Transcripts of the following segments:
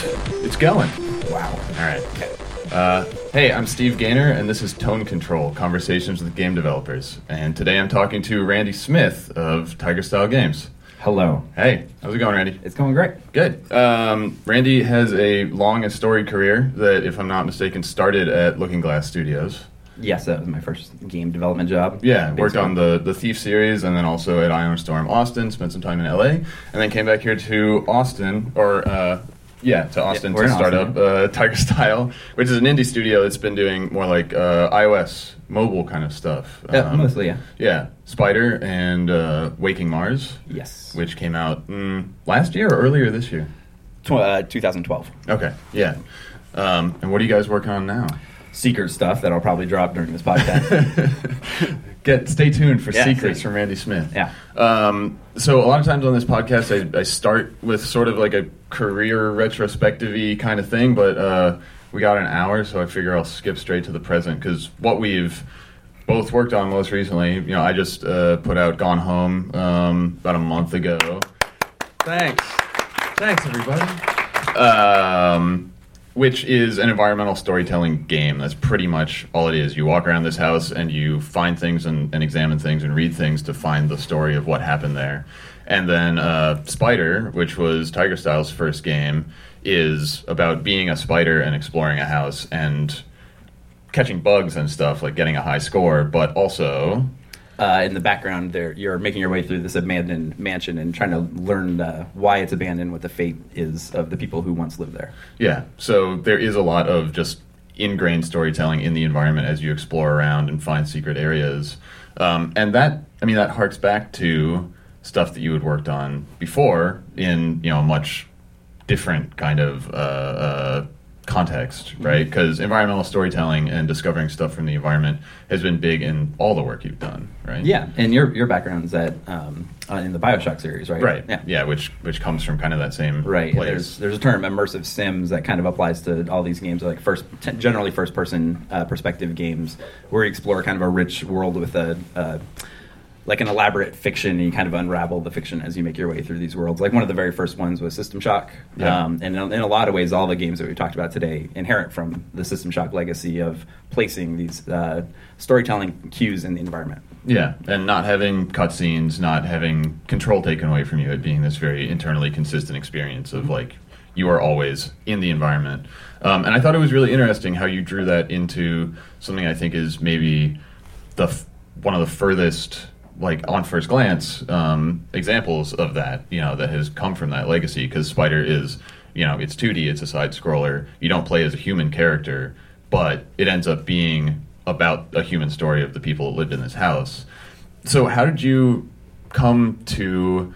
It's going. Wow. All right. Uh, hey, I'm Steve Gaynor, and this is Tone Control Conversations with Game Developers. And today I'm talking to Randy Smith of Tiger Style Games. Hello. Hey, how's it going, Randy? It's going great. Good. Um, Randy has a long and storied career that, if I'm not mistaken, started at Looking Glass Studios. Yes, that was my first game development job. Yeah, worked on the, the Thief series and then also at Ion Storm Austin, spent some time in LA, and then came back here to Austin, or uh, yeah, to Austin we're to start Austin, up uh, Tiger Style, which is an indie studio that's been doing more like uh, iOS mobile kind of stuff. Yeah, Um, mostly, yeah. Yeah, Spider and uh, Waking Mars, Yes. which came out mm, last year or earlier this year. Tw- uh, 2012. Okay, yeah. Um, and what are you guys working on now? Secret stuff that I'll probably drop during this podcast. Get stay tuned for Yeah, secrets from Randy Smith. Yeah. Um, so a lot of times on this podcast, I, I start with sort of like a career retrospective kind of thing, but uh, we got an hour, so I figure I'll skip straight to the present because what we've both worked on most recently, you know, I just uh, put out Gone Home um, about a month ago. Thanks, thanks everybody. Um, which is an environmental storytelling game. That's pretty much all it is. You walk around this house and you find things and, and examine things and read things to find the story of what happened there. And then uh, Spider, which was Tiger Style's first game, is about being a spider and exploring a house and catching bugs and stuff, like getting a high score, but also Uh, in the background, there you're making your way through this abandoned mansion and trying to learn uh, why it's abandoned, what the fate is of the people who once lived there. Yeah, so there is a lot of just ingrained storytelling in the environment as you explore around and find secret areas. Um, and that, I mean, that harks back to stuff that you had worked on before in, you know, a much different kind of uh, uh, context, right? Because environmental storytelling and discovering stuff from the environment has been big in all the work you've done, right? Yeah, and your your background's at um, uh, in the Bioshock series, right? Right. Yeah. Yeah, which which comes from kind of that same Right. place. There's there's a term immersive sims that kind of applies to all these games, like first t- generally first person uh, perspective games, where you explore kind of a rich world with a. Uh, like an elaborate fiction, and you kind of unravel the fiction as you make your way through these worlds. Like one of the very first ones was System Shock, Yeah. um, and in, in a lot of ways, all the games that we talked about today inherit from the System Shock legacy of placing these uh, storytelling cues in the environment. Yeah, and not having cutscenes, not having control taken away from you, it being this very internally consistent experience of like you are always in the environment. Um, and I thought it was really interesting how you drew that into something I think is maybe the f- one of the furthest, like on first glance, um, examples of that. You know, that has come from that legacy because Spider is, you know, it's 2D, it's a side scroller. You don't play as a human character, but it ends up being about a human story of the people that lived in this house. So, how did you come to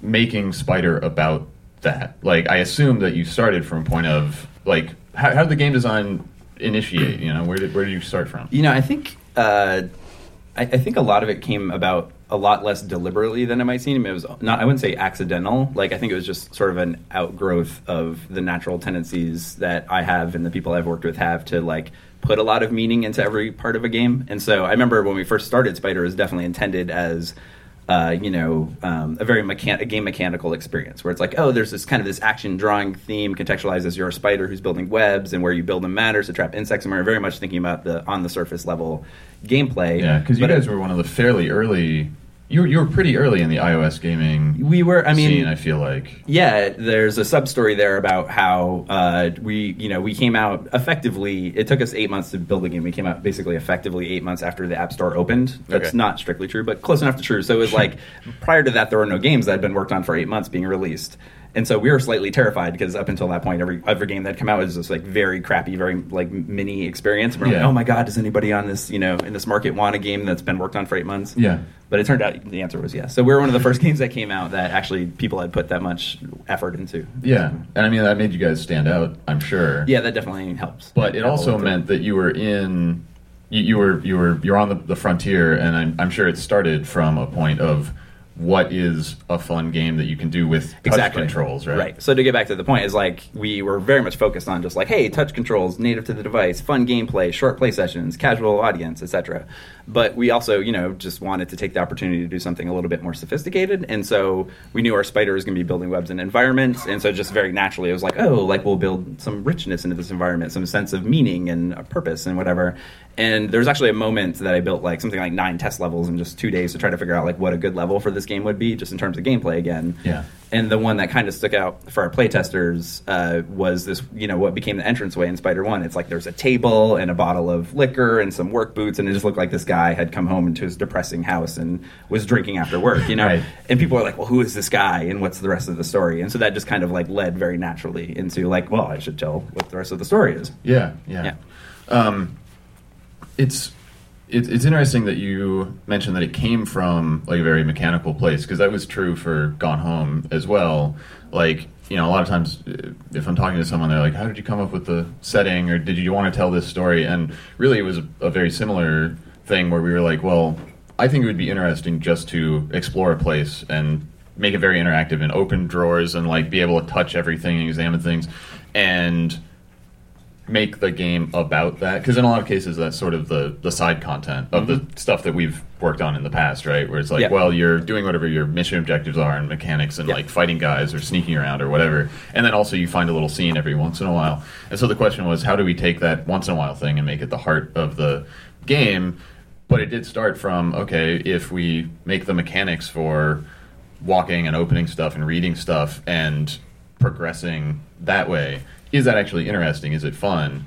making Spider about that? Like, I assume that you started from a point of like, how, how did the game design initiate? You know, where did where did you start from? You know, I think uh, I, I think a lot of it came about a lot less deliberately than it might seem. It was not I wouldn't say accidental. Like I think it was just sort of an outgrowth of the natural tendencies that I have and the people I've worked with have to like put a lot of meaning into every part of a game. And so I remember when we first started, Spider was definitely intended as uh, you know, um, a very mechan- a game mechanical experience where it's like, oh, there's this kind of this action drawing theme contextualized as you're a spider who's building webs, and where you build them matters to trap insects. And we're very much thinking about the on the surface level gameplay. Yeah, because you But it- guys were one of the fairly early. You were, you were pretty early in the iOS gaming we were. I mean, scene. I feel like. Yeah, there's a sub story there about how uh, we, you know, we came out effectively. It took us eight months to build the game. We came out basically effectively eight months after the App Store opened. That's Okay. not strictly true, but close enough to true. So it was like prior to that, there were no games that had been worked on for eight months being released. And so we were slightly terrified because up until that point, every every game that come out was this like very crappy, very like mini experience. We're like, oh my god, does anybody on this you know in this market want a game that's been worked on for eight months? Yeah. But it turned out the answer was yes. So we were one of the first games that came out that actually people had put that much effort into. Yeah, and I mean that made you guys stand out. I'm sure. Yeah, that definitely helps. but it also meant that you were in you, you were you were you're on the, the frontier and I'm, I'm sure it started from a point of what is a fun game that you can do with touch exactly. controls, right? Right. So to get back to the point, is like we were very much focused on just like, hey, touch controls, native to the device, fun gameplay, short play sessions, casual audience, etc. But we also, you know, just wanted to take the opportunity to do something a little bit more sophisticated, and so we knew our spider was going to be building webs and environments, and so just very naturally, it was like, oh, like we'll build some richness into this environment, some sense of meaning and a purpose and whatever. And there was actually a moment that I built like something like nine test levels in just two days to try to figure out like what a good level for this game would be, just in terms of gameplay again. Yeah. And the one that kind of stuck out for our playtesters uh, was this, you know, what became the entranceway in Spider One. It's like there's a table and a bottle of liquor and some work boots, and it just looked like this guy had come home into his depressing house and was drinking after work, you know. Right. And people are like, "Well, who is this guy, and what's the rest of the story?" And so that just kind of like led very naturally into like, "Well, I should tell what the rest of the story is." Yeah, yeah. Um, it's it's it's interesting that you mentioned that it came from like a very mechanical place because that was true for Gone Home as well. Like you know, a lot of times if I'm talking to someone, they're like, "How did you come up with the setting?" or "Did you want to tell this story?" And really, it was a, a very similar thing where we were like, "Well, I think it would be interesting just to explore a place and make it very interactive and open drawers and like be able to touch everything and examine things and." Make the game about that? Because in a lot of cases that's sort of the the side content of the mm-hmm. stuff that we've worked on in the past right? Where it's like Yeah. well you're doing whatever your mission objectives are and mechanics and Yeah. like fighting guys or sneaking around or whatever. And then also you find a little scene every once in a while. And so the question was how do we take that once in a while thing and make it the heart of the game? But it did start from okay if we make the mechanics for walking and opening stuff and reading stuff and progressing that way is that actually interesting? Is it fun?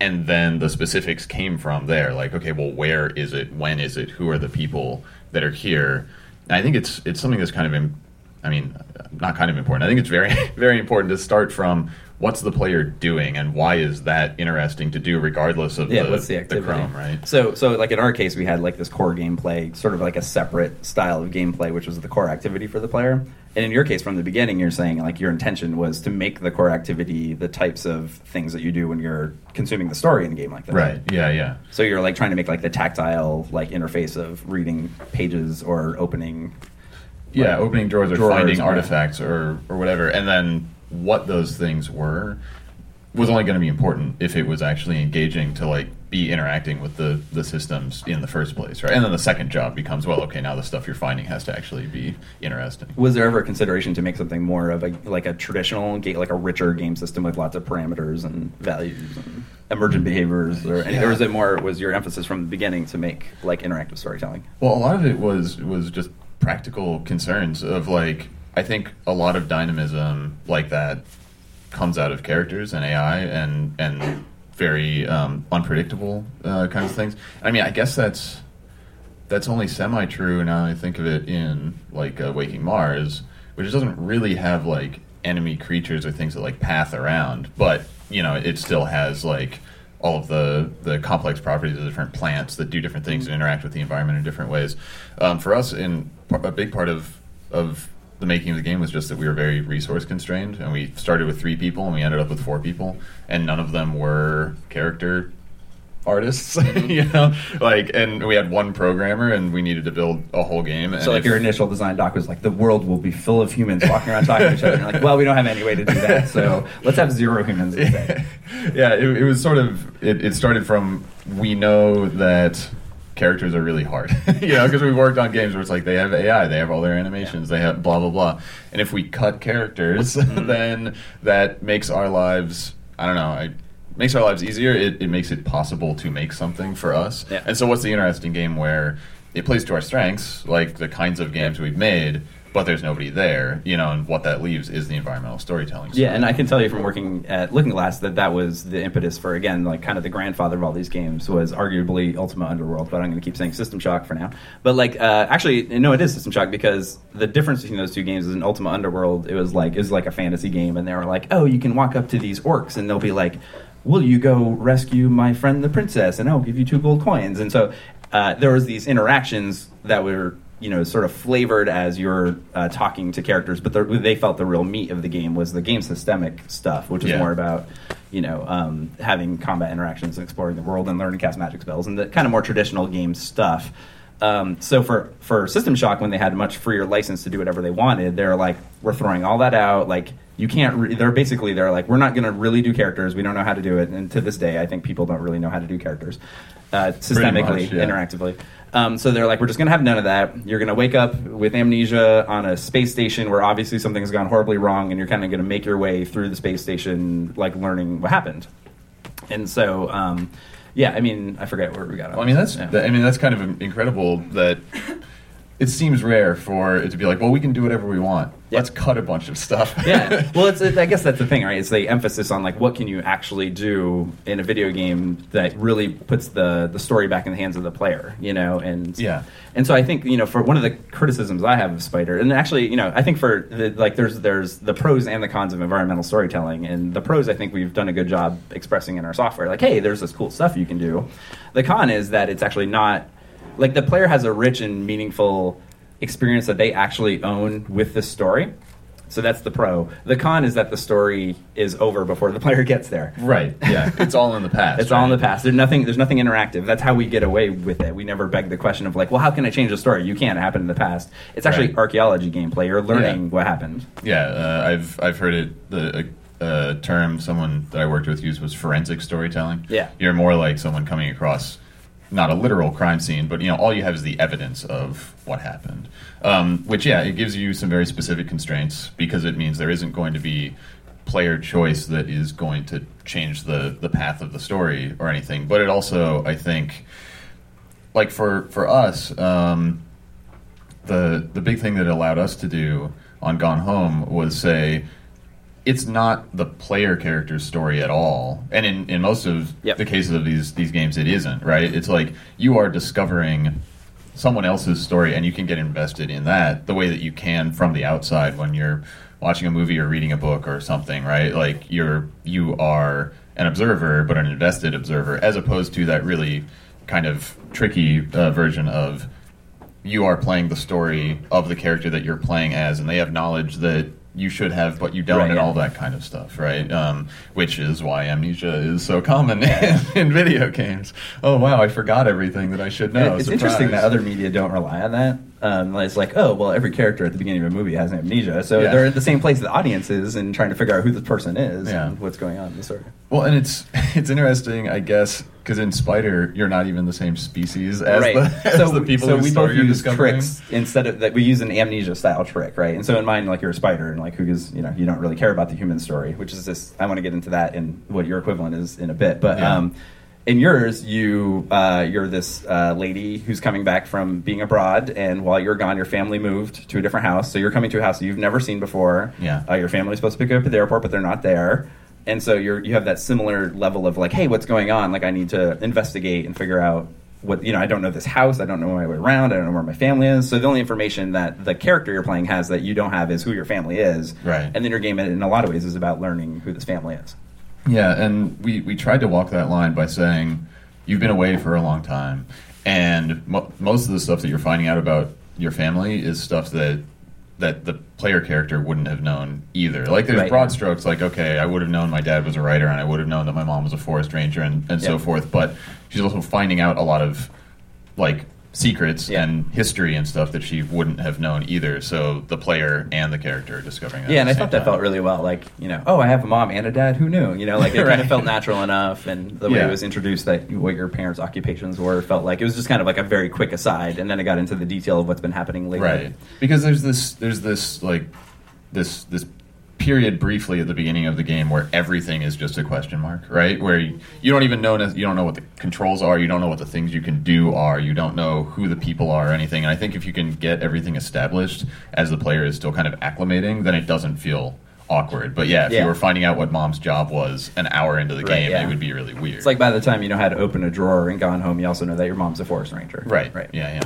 And then the specifics came from there like okay well where is it? When is it? Who are the people that are here? And i think it's it's something that's kind of im- i mean not kind of important. I think it's very very important to start from what's the player doing and why is that interesting to do regardless of yeah, the, what's the activity? chrome right? So, so like in our case, we had like this core gameplay, sort of like a separate style of gameplay, which was the core activity for the player. And in your case, from the beginning, you're saying like your intention was to make the core activity the types of things that you do when you're consuming the story in a game like that. right yeah yeah So you're like trying to make like the tactile like interface of reading pages or opening. yeah, like, opening drawers or drawers, finding yeah. artifacts or or whatever, and then what those things were was only going to be important if it was actually engaging to like be interacting with the the systems in the first place, right? And then the second job becomes well, okay, now the stuff you're finding has to actually be interesting. Was there ever a consideration to make something more of a like a traditional game, like a richer game system with lots of parameters and values and emergent behaviors, or, and, or was it more was your emphasis from the beginning to make like interactive storytelling? Well, a lot of it was was just practical concerns of like I think a lot of dynamism like that comes out of characters and AI and and very um, unpredictable uh, kinds of things. I mean, I guess that's that's only semi true now. I think of it in like uh, Waking Mars, which doesn't really have like enemy creatures or things that like path around, but you know, it still has like all of the the complex properties of different plants that do different things and interact with the environment in different ways. Um, for us, in a big part of of the making of the game was just that we were very resource constrained, and we started with three people and we ended up with four people, and none of them were character artists, you mm-hmm. know, like, and we had one programmer, and we needed to build a whole game. And So like if- your initial design doc was like the world will be full of humans walking around talking to each other. And you're like, well, we don't have any way to do that, so let's have zero humans instead. yeah, it, it was sort of. It, it started from we know that characters are really hard, you know, because we've worked on games where it's like they have AI, they have all their animations, they have blah blah blah, and if we cut characters, Mm-hmm. then that makes our lives. I don't know. I, makes our lives easier. It, it makes it possible to make something for us. Yeah. And so, what's the interesting game where it plays to our strengths, like the kinds of games we've made, but there's nobody there, you know, and what that leaves is the environmental storytelling. Yeah, and I can tell you from working at Looking Glass that that was the impetus for again, like kind of the grandfather of all these games was arguably Ultima Underworld, but I'm going to keep saying System Shock for now. But like, uh, actually, no, it is System Shock because the difference between those two games is in Ultima Underworld, it was like it was like a fantasy game, and they were like, oh, you can walk up to these orcs, and they'll be like, will you go rescue my friend the princess, and I'll give you two gold coins, and so uh, there was these interactions that were you know sort of flavored as you're uh, talking to characters but they felt the real meat of the game was the game systemic stuff which is Yeah. more about you know um, having combat interactions and exploring the world and learning to cast magic spells and the kind of more traditional game stuff Um, so for for System Shock, when they had a much freer license to do whatever they wanted, they're like, we're throwing all that out. Like you can't. Re- they're basically they're like, we're not going to really do characters. We don't know how to do it. And to this day, I think people don't really know how to do characters uh, systemically, much, yeah. interactively. Um, so they're like, we're just going to have none of that. You're going to wake up with amnesia on a space station where obviously something's gone horribly wrong, and you're kind of going to make your way through the space station, like learning what happened. And so, um, yeah, I mean, I forget where we got. Well, I mean that's yeah. I mean that's kind of incredible that it seems rare for it to be like, well, we can do whatever we want. Yeah. Let's cut a bunch of stuff. yeah. Well, it's, it, I guess that's the thing, right? It's the emphasis on like what can you actually do in a video game that really puts the the story back in the hands of the player, you know? And Yeah. And so I think you know, for one of the criticisms I have of Spider, and actually, you know, I think for the, like there's there's the pros and the cons of environmental storytelling, and the pros I think we've done a good job expressing in our software. Like, hey, there's this cool stuff you can do. The con is that it's actually not like the player has a rich and meaningful experience that they actually own with the story. So that's the pro. The con is that the story is over before the player gets there. Right. Yeah. It's all in the past. It's all in the past. There's nothing. There's nothing interactive. That's how we get away with it. We never beg the question of like, well, how can I change the story? You can't. It happened in the past. It's actually Right. archaeology gameplay. You're learning Yeah. what happened. Yeah, uh, I've I've heard it. The uh, term someone that I worked with used was forensic storytelling. Yeah. you're more like someone coming across not a literal crime scene, but you know all you have is the evidence of what happened. Um, which yeah, it gives you some very specific constraints because it means there isn't going to be player choice that is going to change the the path of the story or anything. But it also, I think, like for for us. Um, the the big thing that allowed us to do on Gone Home was say it's not the player character's story at all. And in, in most of Yep. the cases of these these games it isn't, right? It's like you are discovering someone else's story and you can get invested in that the way that you can from the outside when you're watching a movie or reading a book or something, right? Like you're you are an observer but an invested observer as opposed to that really kind of tricky uh, version of you are playing the story of the character that you're playing as, and they have knowledge that you should have, but you don't, Right, and yeah. all that kind of stuff, right? Um, which is why amnesia is so common in, in video games. Oh wow, I forgot everything that I should know. it's interesting that other media don't rely on that. Um, it's like, oh, well, every character at the beginning of a movie has amnesia, so Yeah. they're at the same place the audience is and trying to figure out who this person is Yeah. and what's going on in the story. Well, and it's it's interesting, I guess, because in Spider, you're not even the same species as, right. the, as so the people so we both use tricks instead of that we use an amnesia style trick, right? And so in mine, like you're a spider, and like who is you know you don't really care about the human story, which is this. I want to get into that and what your equivalent is in a bit, but. Yeah. um in yours, you uh, you're this uh, lady who's coming back from being abroad, and while you're gone, your family moved to a different house. So you're coming to a house you've never seen before. Yeah. uh, your family's supposed to pick you up at the airport, but they're not there. And so you're you have that similar level of like, hey, what's going on? Like, I need to investigate and figure out what you know. I don't know this house. I don't know my way around. I don't know where my family is. So the only information that the character you're playing has that you don't have is who your family is. Right. And then your game, in a lot of ways, is about learning who this family is. Yeah, and we, we tried to walk that line by saying you've been away for a long time, and mo- most of the stuff that you're finding out about your family is stuff that that the player character wouldn't have known either. Like there's Right. broad strokes, like okay, I would have known my dad was a writer, and I would have known that my mom was a forest ranger, and, and so forth. But she's also finding out a lot of like secrets Yeah. and history and stuff that she wouldn't have known either. So the player and the character are discovering that. Yeah, and I thought that time. felt really well. Like, you know, oh, I have a mom and a dad. Who knew? You know, like it kind of felt natural enough, and the way Yeah. it was introduced that what your parents' occupations were felt like it was just kind of like a very quick aside, and then it got into the detail of what's been happening lately. Right. Because there's this there's this like this this period briefly at the beginning of the game where everything is just a question mark, right? Where you, you don't even know you don't know what the controls are, you don't know what the things you can do are, you don't know who the people are or anything. And I think if you can get everything established as the player is still kind of acclimating, then it doesn't feel awkward. But yeah, if Yeah. you were finding out what mom's job was an hour into the Right, game, yeah. it would be really weird. It's like by the time you know how to open a drawer and gone home, you also know that your mom's a forest ranger. right, Right. Yeah, yeah.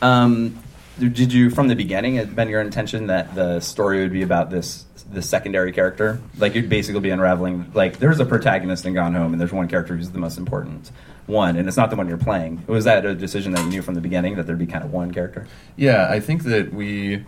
Um, did you, from the beginning, it been your intention that the story would be about this the secondary character? Like you'd basically be unraveling. Like there's a protagonist in Gone Home, and there's one character who's the most important one, and it's not the one you're playing. Was that a decision that you knew from the beginning that there'd be kind of one character? Yeah, I think that we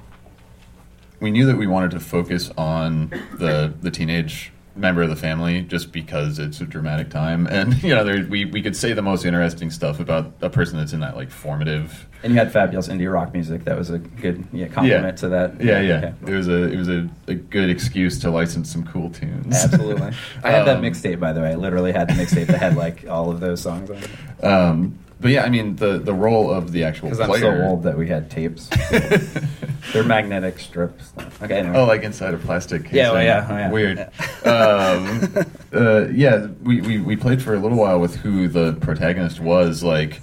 we knew that we wanted to focus on the the teenage member of the family just because it's a dramatic time, and you know, there, we we could say the most interesting stuff about a person that's in that like formative. And you had fabulous indie rock music. That was a good yeah, compliment Yeah. to that. Yeah, yeah. Okay. It was a it was a, a good excuse to license some cool tunes. Absolutely. I had that Um, mixtape, by the way. I literally had the mixtape that had like all of those songs on it. Um, but yeah, I mean the the role of the actual Because I'm player. so old that we had tapes. They're magnetic strips. Okay, anyway. Oh, like inside a plastic. Yeah, well, yeah, oh, yeah. Weird. um, uh, yeah, we, we, we played for a little while with who the protagonist was. Like,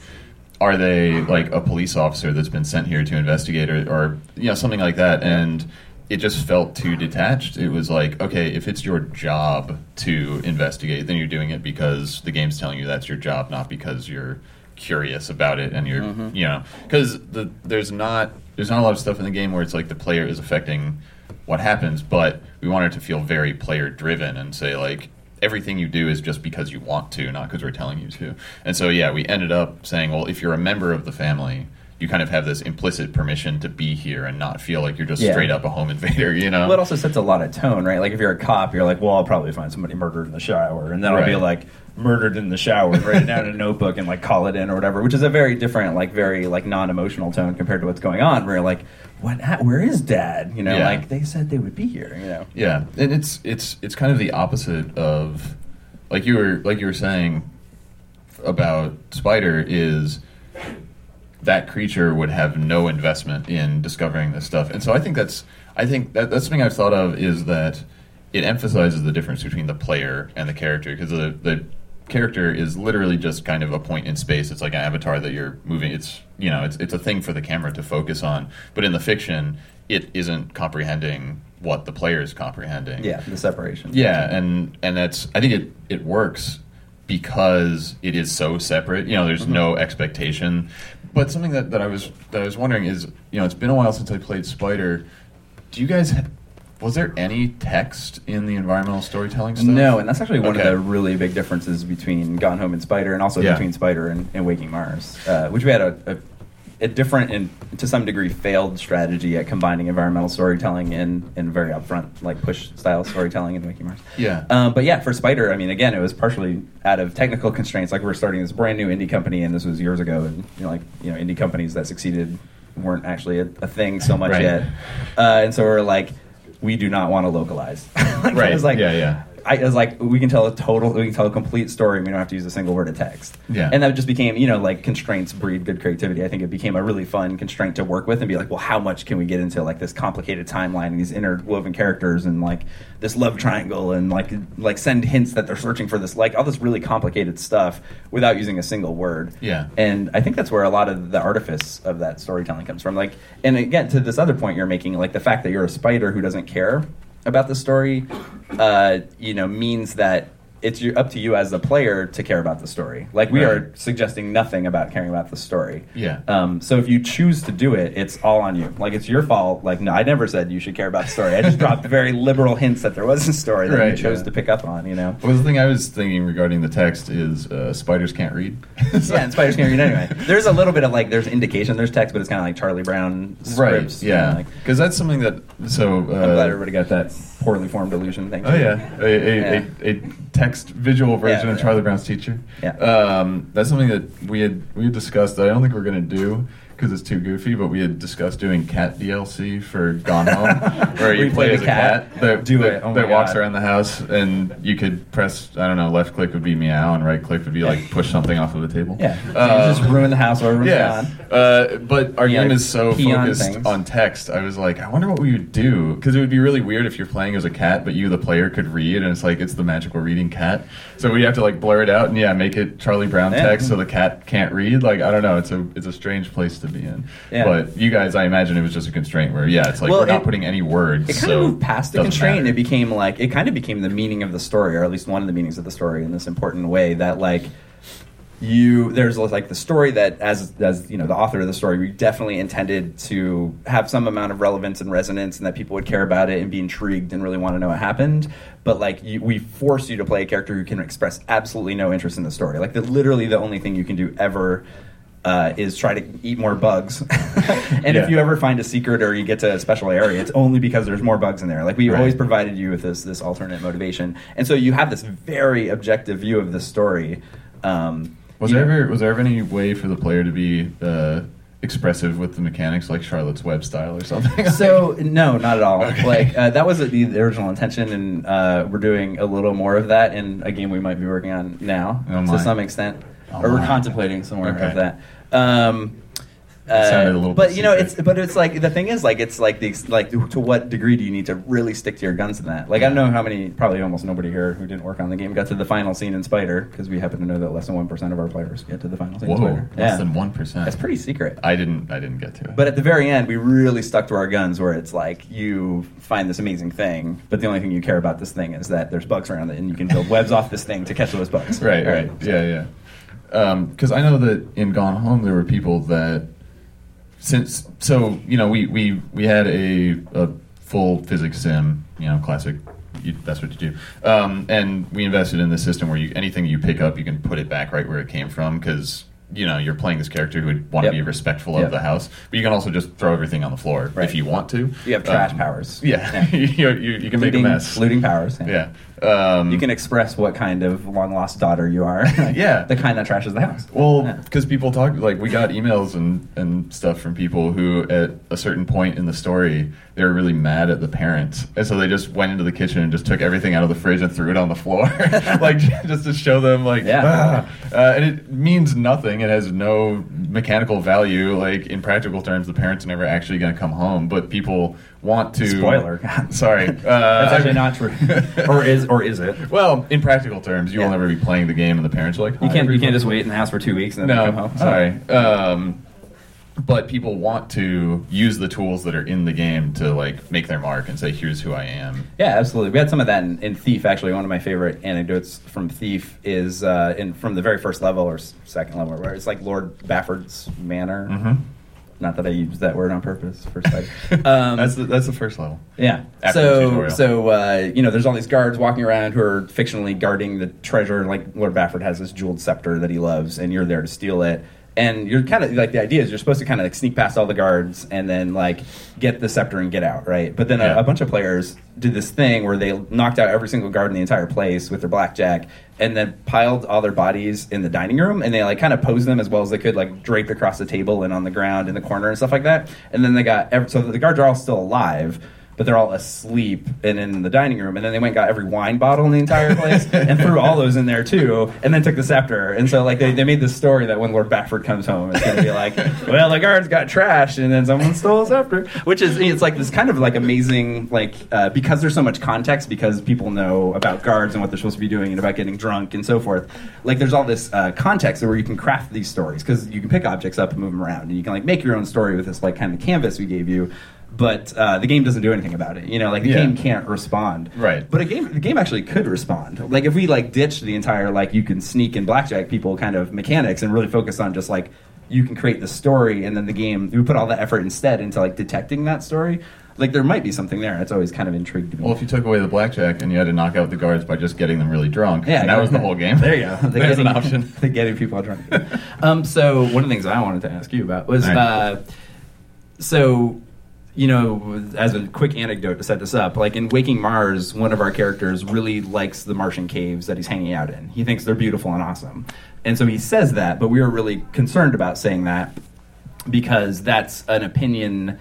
are they like a police officer that's been sent here to investigate, or, or you know something like that? And it just felt too detached. It was like, okay, if it's your job to investigate, then you're doing it because the game's telling you that's your job, not because you're curious about it and you're Mhm. you know because the there's not there's not a lot of stuff in the game where it's like the player is affecting what happens but we want it to feel very player driven and say like everything you do is just because you want to not because we're telling you to and so yeah we ended up saying well if you're a member of the family you kind of have this implicit permission to be here and not feel like you're just Yeah. straight up a home invader you know Well, it also sets a lot of tone, right? Like if you're a cop, you're like, well, I'll probably find somebody murdered in the shower, and then I'll be Right. like, murdered in the shower, write it down in a notebook, and like call it in or whatever, which is a very different, like very like non-emotional tone compared to what's going on. Where you're like, what? ha- Where is Dad? You know, Yeah. like they said they would be here. You know. Yeah, and it's it's it's kind of the opposite of like you were like you were saying about Spider is that creature would have no investment in discovering this stuff, and so I think that's I think that that's something I've thought of is that it emphasizes the difference between the player and the character because the the character is literally just kind of a point in space. It's like an avatar that you're moving. It's you know it's it's a thing for the camera to focus on, but in the fiction, it isn't comprehending what the player is comprehending. Yeah, the separation. Yeah, and and that's I think it it works because it is so separate. You know, there's no expectation. But something that, that I was that I was wondering is, you know, it's been a while since I played Spider. Do you guys ha- was there any text in the environmental storytelling stuff? No, and that's actually one Okay. of the really big differences between Gone Home and Spider, and also Yeah. between Spider and, and Waking Mars, uh, which we had a, a, a different and to some degree failed strategy at combining environmental storytelling and, and very upfront like push style storytelling in Waking Mars. Yeah. Um, but yeah, for Spider, I mean, again, it was partially out of technical constraints. Like we're starting this brand new indie company, and this was years ago, and you know, like you know, indie companies that succeeded weren't actually a, a thing so much Right. yet. Uh, and so we're like, we do not want to localize. like, Right. It was like, Yeah, yeah. I was like, we can tell a total, we can tell a complete story. and We don't have to use a single word of text. Yeah. And that just became, you know, like constraints breed good creativity. I think it became a really fun constraint to work with and be like, well, how much can we get into like this complicated timeline and these interwoven characters and like this love triangle and like like send hints that they're searching for this like all this really complicated stuff without using a single word. Yeah. And I think that's where a lot of the artifice of that storytelling comes from. Like, and again, to this other point you're making, like the fact that you're a spider who doesn't care about the story, uh, you know, means that it's up to you as the player to care about the story. Like we Right. are suggesting nothing about caring about the story. Yeah. Um, so if you choose to do it, it's all on you. Like it's your fault. Like no, I never said you should care about the story. I just dropped very liberal hints that there was a story that you chose yeah. to pick up on. You know. Well, the thing I was thinking regarding the text is uh, spiders can't read. yeah, and spiders can't read anyway. There's a little bit of like there's indication there's text, but it's kind of like Charlie Brown right. scripts. you know, Yeah. like- Because that's something that so. Uh, I'm glad everybody got that poorly formed illusion. Thank you. Oh yeah, a, a, Yeah. a, a text visual version Yeah, of. Charlie Brown's teacher. Yeah. Um, that's something that we had we had discussed. That I don't think we're gonna do because it's too goofy. But we had discussed doing cat DLC for Gone Home, where you play play as the a cat? cat that, Do that, it. Oh that walks around the house, and you could press I don't know left click would be meow, and right click would be like push something off of the table. Yeah. So you Uh, just ruin the house or everyone's yeah, uh, but our Yeah, game is so pee on focused on text. I was like, I wonder what we would do because it would be really weird if you're playing as a cat, but you, the player, could read, and it's like it's the magical reading cat. So we have to like blur it out and yeah, make it Charlie Brown Yeah. text so the cat can't read. Like I don't know, it's a it's a strange place to be in. Yeah. But you guys, I imagine it was just a constraint where yeah, it's like Well, we're not putting any words. It kind so of moved past the constraint. matter. It became like it kind of became the meaning of the story, or at least one of the meanings of the story in this important way. That like you there's like the story that as as you know the author of the story we definitely intended to have some amount of relevance and resonance and that people would care about it and be intrigued and really want to know what happened but like you, we force you to play a character who can express absolutely no interest in the story like the literally the only thing you can do ever uh, is try to eat more bugs. and Yeah. if you ever find a secret or you get to a special area, it's only because there's more bugs in there. Like we Right. always provided you with this this alternate motivation, and so you have this very objective view of the story. Um, Was there know- ever was there ever any way for the player to be uh, expressive with the mechanics like Charlotte's Web style or something? So no, not at all. Okay. Like uh, that was the original intention, and uh, we're doing a little more of that in a game we might be working on now Oh, to some extent, Oh, or we're contemplating some more Okay. of that. Um, It sounded a little but you know, secret. it's but it's like the thing is like it's like the like to what degree do you need to really stick to your guns in that? Like I don't know how many, probably almost nobody here who didn't work on the game got to the final scene in Spider because we happen to know that less than one percent of our players get to the final scene. in Whoa, Spider. less yeah, than one percent. that's pretty secret. I didn't I didn't get to it. But at the very end, we really stuck to our guns where it's like you find this amazing thing, but the only thing you care about this thing is that there's bugs around it and you can build webs off this thing to catch those bugs. right, right, yeah, yeah. Because I know that in Gone Home there were people that since so you know we we we had a, a full physics sim, you know, classic. You, that's what you do, um, and we invested in the system where you anything you pick up, you can put it back right where it came from because. You know, you're playing this character who would want Yep. to be respectful Yep. of the house, but you can also just throw everything on the floor Right. if you want to. You have trash Um, powers. Yeah, you, you, you can Looting, make a mess. looting powers. Yeah. Um, You can express what kind of long lost daughter you are. Yeah. the kind that trashes the house. Well, Yeah. because people talk like we got emails and and stuff from people who at a certain point in the story they were really mad at the parents, and so they just went into the kitchen and just took everything out of the fridge and threw it on the floor, like just to show them like, Yeah. "Ah." Uh, and it means nothing. It has no mechanical value. Like in practical terms, the parents are never actually going to come home, but people want to. Spoiler. Sorry, uh, That's actually not true. or is or is it? Well, in practical terms, you Yeah. will never be playing the game, and the parents are like, You can't you can't just wait in the house for two weeks and then No, come home. sorry. Um, but people want to use the tools that are in the game to like make their mark and say, "Here's who I am." Yeah, absolutely. We had some of that in, in Thief. Actually, one of my favorite anecdotes from Thief is uh, in from the very first level or second level, where it's like Lord Bafford's manor. Mm-hmm. Not that I used that word on purpose for Spider. Um, that's the, that's the first level. Yeah. After so so uh, you know, there's all these guards walking around who are fictionally guarding the treasure. Like Lord Bafford has this jeweled scepter that he loves, and you're there to steal it. And you're kind of like the idea is you're supposed to kind of like sneak past all the guards and then like get the scepter and get out, right? But then Yeah. a, a bunch of players did this thing where they knocked out every single guard in the entire place with their blackjack, and then piled all their bodies in the dining room, and they like kind of posed them as well as they could, like draped across the table and on the ground in the corner and stuff like that. And then they got ev- so the guards are all still alive but they're all asleep and in the dining room. And then they went and got every wine bottle in the entire place and threw all those in there too, and then took the scepter. And so like they, they made this story that when Lord Bafford comes home, it's gonna be like, well, the guards got trashed and then someone stole a scepter, which is it's like this kind of like amazing like uh, because there's so much context because people know about guards and what they're supposed to be doing and about getting drunk and so forth. Like there's all this uh, context where you can craft these stories because you can pick objects up and move them around and you can like make your own story with this like kind of canvas we gave you but uh, the game doesn't do anything about it. You know, like the Yeah. game can't respond. Right. But a game, the game actually could respond. Like if we like ditched the entire like you can sneak and blackjack people kind of mechanics and really focus on just like you can create the story and then the game we put all the effort instead into like detecting that story. Like there might be something there. It's always kind of intrigued me. Well, if you took away the blackjack and you had to knock out the guards by just getting them really drunk, Yeah, and that was the whole game. There you go. The There's an option. The getting people drunk. um, so one of the things I wanted to ask you about was, right. uh, so you know, as a quick anecdote to set this up, like in Waking Mars, one of our characters really likes the Martian caves that he's hanging out in. He thinks they're beautiful and awesome, and so he says that. But we were really concerned about saying that because that's an opinion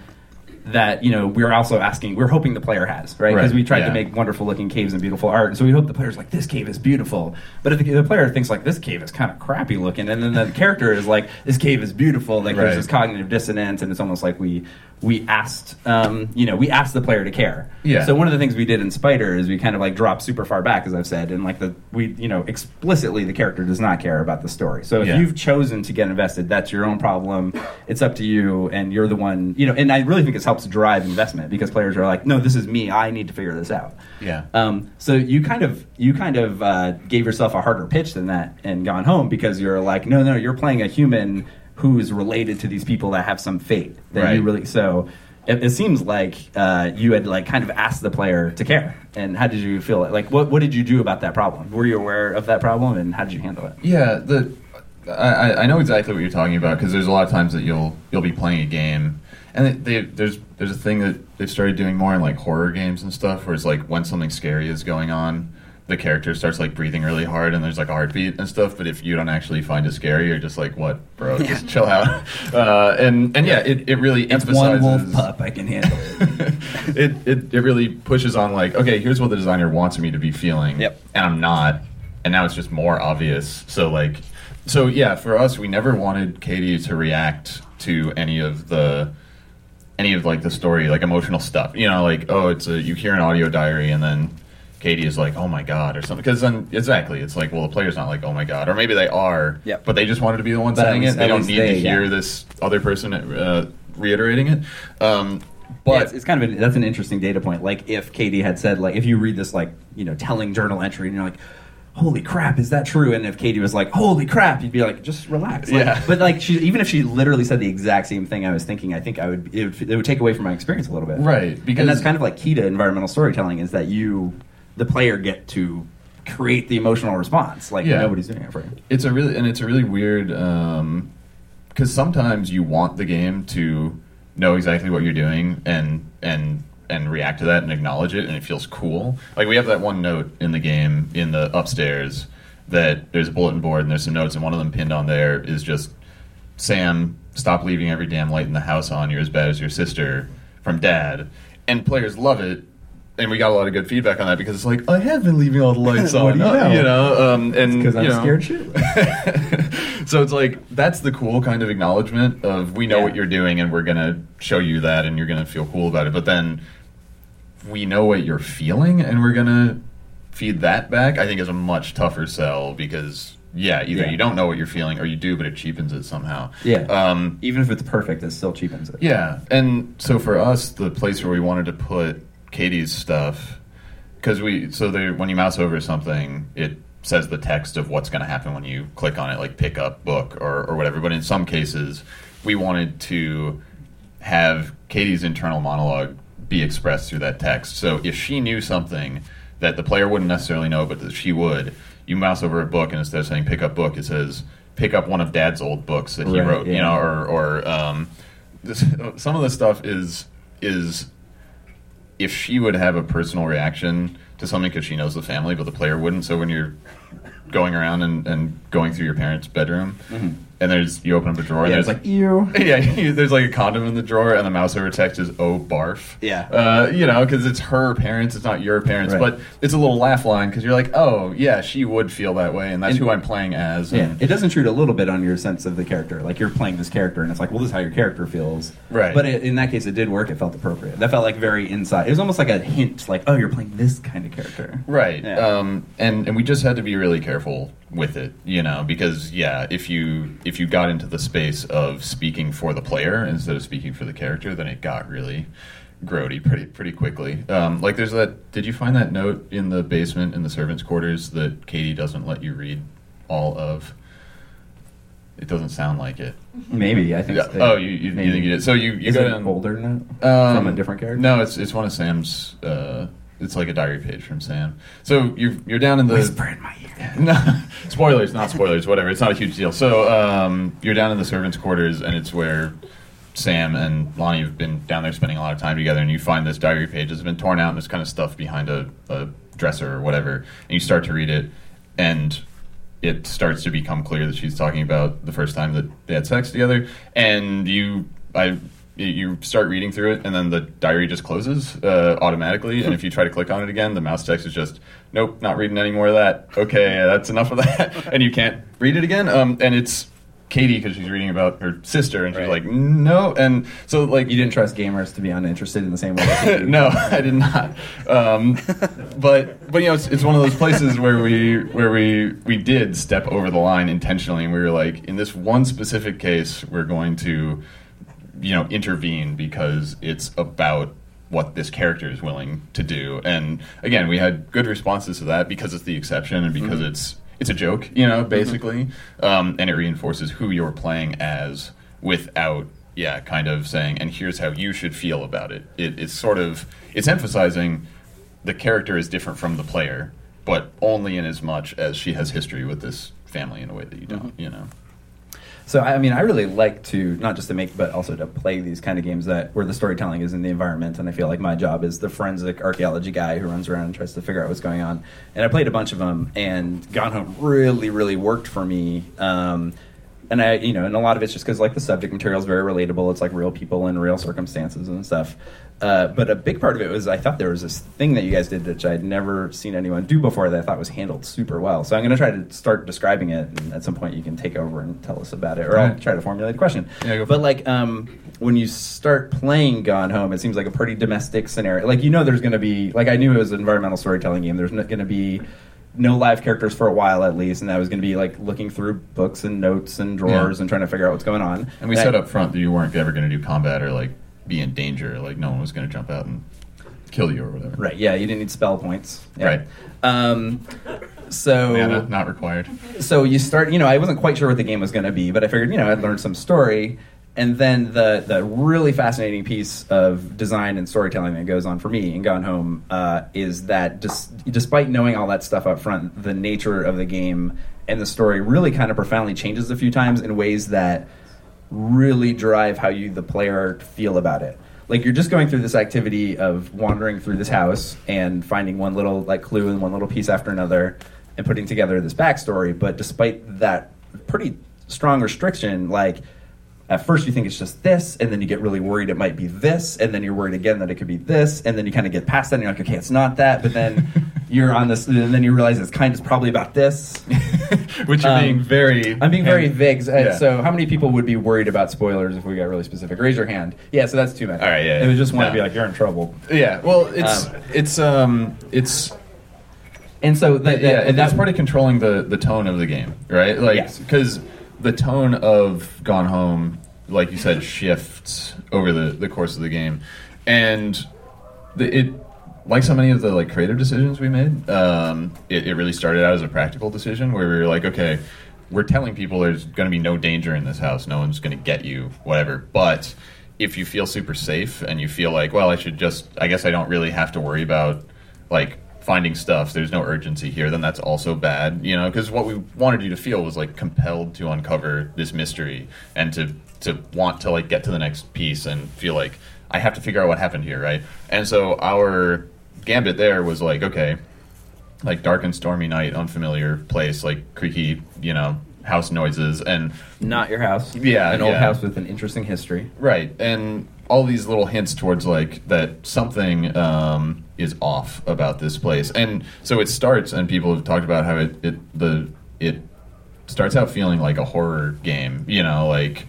that you know we're also asking we're hoping the player has right because Right, we tried yeah. to make wonderful looking caves and beautiful art and so we hope the player's like this cave is beautiful but if the, the player thinks like this cave is kind of crappy looking and then the character is like this cave is beautiful like Right. there's this cognitive dissonance and it's almost like we we asked um, you know we asked the player to care Yeah. so one of the things we did in spider is we kind of like dropped super far back as i've said and like the we you know explicitly the character does not care about the story so if Yeah. you've chosen to get invested that's your own problem it's up to you and you're the one you know and i really think this helps drive investment because players are like no this is me. I need to figure this out. Yeah. um, so you kind of you kind of uh, gave yourself a harder pitch than that and gone home because you're like no no you're playing a human who's related to these people that have some fate that you Right. really so it, it seems like uh, you had like kind of asked the player to care. And how did you feel? Like what what did you do about that problem? Were you aware of that problem and how did you handle it? Yeah, the I- I know exactly what you're talking about because there's a lot of times that you'll you'll be playing a game, and they, they, there's there's a thing that they've started doing more in like horror games and stuff, where it's like when something scary is going on, the character starts like breathing really hard and there's like a heartbeat and stuff. But if you don't actually find it scary, you're just like, what, bro? Just chill out. Uh, and and yeah, it, it really It's emphasizes one wolf pup. I can handle it. it, it it really pushes on like okay here's what the designer wants me to be feeling Yep. and i'm not and now it's just more obvious so like so yeah for us we never wanted katie to react to any of the any of like the story like emotional stuff you know like oh it's a you hear an audio diary and then katie is like oh my god or something because then exactly it's like well the player's not like oh my god or maybe they are Yep. but they just wanted to be the one But saying least- it they don't need they- to hear yeah. this other person uh, reiterating it um, but yeah, it's, it's kind of a, that's an interesting data point. Like if Katie had said like if you read this like you know telling journal entry and you're like. Holy crap! Is that true? And if Katie was like, "Holy crap," you'd be like, "Just relax." Like, Yeah. But like, she even if she literally said the exact same thing I was thinking, I think I would it, would it would take away from my experience a little bit. Right, because- and that's kind of like key to environmental storytelling is that you, the player, get to create the emotional response. Like Yeah. nobody's doing it for you. it's a really and it's a really weird um, because sometimes you want the game to know exactly what you're doing and and and react to that and acknowledge it and it feels cool like we have that one note in the game in the upstairs that there's a bulletin board and there's some notes and one of them pinned on there is just sam stop leaving every damn light in the house on you're as bad as your sister from dad and players love it and we got a lot of good feedback on that because it's like I have been leaving all the lights on, you uh, know? you know, um, and Because I'm know. scared shit. so it's like that's the cool kind of acknowledgement of we know Yeah. what you're doing and we're gonna show you that and you're gonna feel cool about it. But then we know what you're feeling and we're gonna feed that back. I think is a much tougher sell because yeah, either Yeah. you don't know what you're feeling or you do, but it cheapens it somehow. Yeah. Um, even if it's perfect, it still cheapens it. yeah, and so for us, the place where we wanted to put Katie's stuff, because we so there when you mouse over something, it says the text of what's going to happen when you click on it, like pick up book or or whatever. But in some cases, we wanted to have Katie's internal monologue be expressed through that text. So if she knew something that the player wouldn't necessarily know, but that she would, you mouse over a book and instead of saying pick up book, it says pick up one of Dad's old books that he Right, wrote. You know, or or um, this, some of the stuff is is if she would have a personal reaction to something because she knows the family, but the player wouldn't. So when you're going around and, and going through your parents' bedroom, and there's you open up a drawer, and Yeah, there's like ew. yeah, there's like a condom in the drawer, and the mouse over text is "oh barf." Yeah. uh, you know, because it's her parents, it's not your parents, Right. but it's a little laugh line because you're like, oh yeah, she would feel that way, and that's And- who I'm playing as. Yeah, and- it does intrude a little bit on your sense of the character. Like you're playing this character, and it's like, well, this is how your character feels. Right. But it, in that case, it did work. It felt appropriate. That felt like very inside. It was almost like a hint, like, oh, you're playing this kind of character. Right. Yeah. Um, and and we just had to be really careful with it, you know, because yeah, if you if you got into the space of speaking for the player instead of speaking for the character, then it got really grody pretty pretty quickly. Um, like there's that. Did you find that note in the basement in the servants' quarters that Katie doesn't let you read all of? It doesn't sound like it. Maybe I think. Yeah. so. Oh, you, you, you think you did? So you you Is go it down older now um, from a different character? No, it's it's one of Sam's. Uh, it's like a diary page from Sam. So you're you're down in the Whisper in my ear. no spoilers, not spoilers, whatever. It's not a huge deal. So um, you're down in the servants' quarters, and it's where Sam and Lonnie have been down there spending a lot of time together. And you find this diary page that's been torn out and it's kind of stuffed behind a, a dresser or whatever. And you start to read it, and it starts to become clear that she's talking about the first time that they had sex together. And you, I. You start reading through it, and then the diary just closes uh, automatically. And if you try to click on it again, the mouse text is just, "Nope, not reading any more of that." Okay, that's enough of that, and you can't read it again. Um, and it's Katie because she's reading about her sister, and she's Right. like, "No," and so like You didn't trust gamers to be uninterested in the same way. that you do. no, I did not. Um, but but you know, it's, it's one of those places where we where we we did step over the line intentionally, and we were like, in this one specific case, we're going to you know intervene because it's about what this character is willing to do. And again, we had good responses to that because it's the exception and because mm-hmm. it's it's a joke, you know, mm-hmm. basically, um, and it reinforces who you're playing as without yeah, kind of saying, and here's how you should feel about it. it it's sort of it's emphasizing the character is different from the player, but only in as much as she has history with this family in a way that you don't, mm-hmm. you know. So I mean, I really like to not just to make, but also to play these kind of games that where the storytelling is in the environment, and I feel like my job is the forensic archaeology guy who runs around and tries to figure out what's going on. And I played a bunch of them, and Gone Home really, really worked for me. Um, and I, you know, and a lot of it's just because like the subject material is very relatable. It's like real people in real circumstances and stuff. Uh, but a big part of it was I thought there was this thing that you guys did which I'd never seen anyone do before that I thought was handled super well. So I'm going to try to start describing it, and at some point you can take over and tell us about it, or I'll try to formulate a question. Yeah, but like um, when you start playing Gone Home, it seems like a pretty domestic scenario. Like you know, there's going to be like I knew it was an environmental storytelling game. There's not going to be no live characters for a while at least, and I was going to be like looking through books and notes and drawers Yeah. and trying to figure out what's going on. And we I- said up front that you weren't ever going to do combat or like be in danger. Like no one was going to jump out and kill you or whatever. Right. Yeah, you didn't need spell points. Yeah. Right. Um, so not required. so you start. You know, I wasn't quite sure what the game was going to be, but I figured you know I'd learned some story, and then the the really fascinating piece of design and storytelling that goes on for me in Gone Home uh, is that dis- despite knowing all that stuff up front, the nature of the game and the story really kind of profoundly changes a few times in ways that really drive how you the player feel about it. Like you're just going through this activity of wandering through this house and finding one little like clue and one little piece after another and putting together this backstory. But despite that pretty strong restriction like at first you think it's just this and then you get really worried it might be this and then you're worried again that it could be this and then you kind of get past that and you're like okay it's not that but then you're on this and then you realize it's kind of probably about this Which you're Um, being very. I'm being very vague. Yeah. So, how many people would be worried about spoilers if we got really specific? Raise your hand. Yeah, so that's too many. All right, yeah, It was just want no. to be like you're in trouble. Yeah. Well, it's Um, it's um it's And so, the, the, yeah, and that's that part of controlling the the tone of the game, right? Like Yes. The tone of Gone Home, like you said, shifts over the the course of the game, and the, it like so many of the like creative decisions we made, um, it, it really started out as a practical decision where we were like, okay, we're telling people there's going to be no danger in this house, no one's going to get you, whatever, but if you feel super safe and you feel like, well, I should just, I guess I don't really have to worry about like finding stuff. There's no urgency here. Then that's also bad, you know, because what we wanted you to feel was like compelled to uncover this mystery and to to want to like get to the next piece and feel like I have to figure out what happened here, right? And so our gambit there was like, okay, like dark and stormy night, unfamiliar place, like creaky, you know, house noises and not your house. Yeah, an old house with an interesting history. Right, and all these little hints towards like that something um, is off about this place, and so it starts, and people have talked about how it, it the it starts out feeling like a horror game, you know, like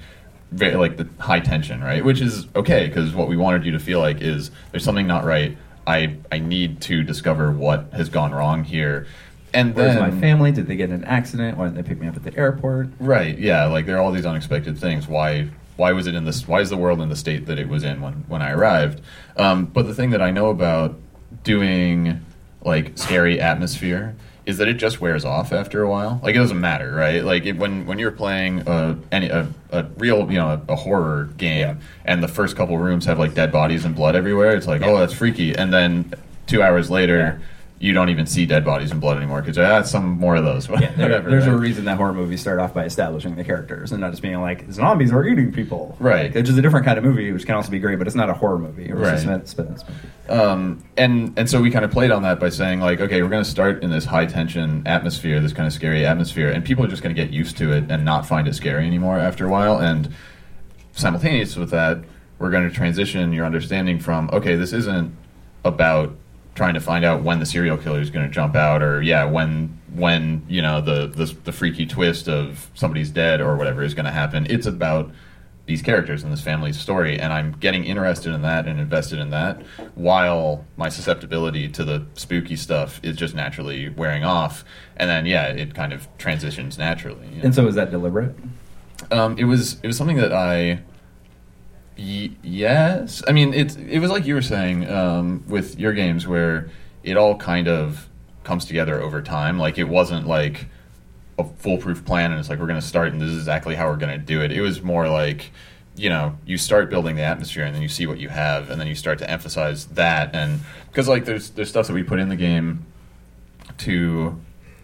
very like the high tension, right? Which is okay because what we wanted you to feel like is there's something not right. I I need to discover what has gone wrong here, and Where's then my family? Did they get in an accident? Why didn't they pick me up at the airport? Right. Yeah. Like there are all these unexpected things. Why? Why was it in this? Why is the world in the state that it was in when when I arrived? Um, but the thing that I know about doing like scary atmosphere is that it just wears off after a while. Like it doesn't matter, right? Like it, when when you're playing a, any a, a real you know a, horror game Yeah. and the first couple rooms have like dead bodies and blood everywhere, it's like oh that's freaky, and then two hours later. You don't even see dead bodies and blood anymore because ah, some more of those. Yeah, there- there's a reason that horror movies start off by establishing the characters and not just being like zombies are eating people, Right. Like, which is a different kind of movie, which can also be great, but it's not a horror movie. Right. A suspense movie. um, and and so we kind of played on that by saying like, okay, we're going to start in this high tension atmosphere, this kind of scary atmosphere, and people are just going to get used to it and not find it scary anymore after a while. And simultaneous with that, we're going to transition your understanding from okay, this isn't about trying to find out when the serial killer is going to jump out or yeah when when you know the, the the freaky twist of somebody's dead or whatever is going to happen it's about these characters and this family's story and i'm getting interested in that and invested in that while my susceptibility to the spooky stuff is just naturally wearing off and then yeah it kind of transitions naturally you know? And so is that deliberate? Um, it was it was something that I. Y- yes, I mean it's it was like you were saying um, with your games where it all kind of comes together over time. Like it wasn't like a foolproof plan and it's like we're going to start and this is exactly how we're going to do it. It was more like you know you start building the atmosphere and then you see what you have and then you start to emphasize that and because like there's there's stuff that we put in the game to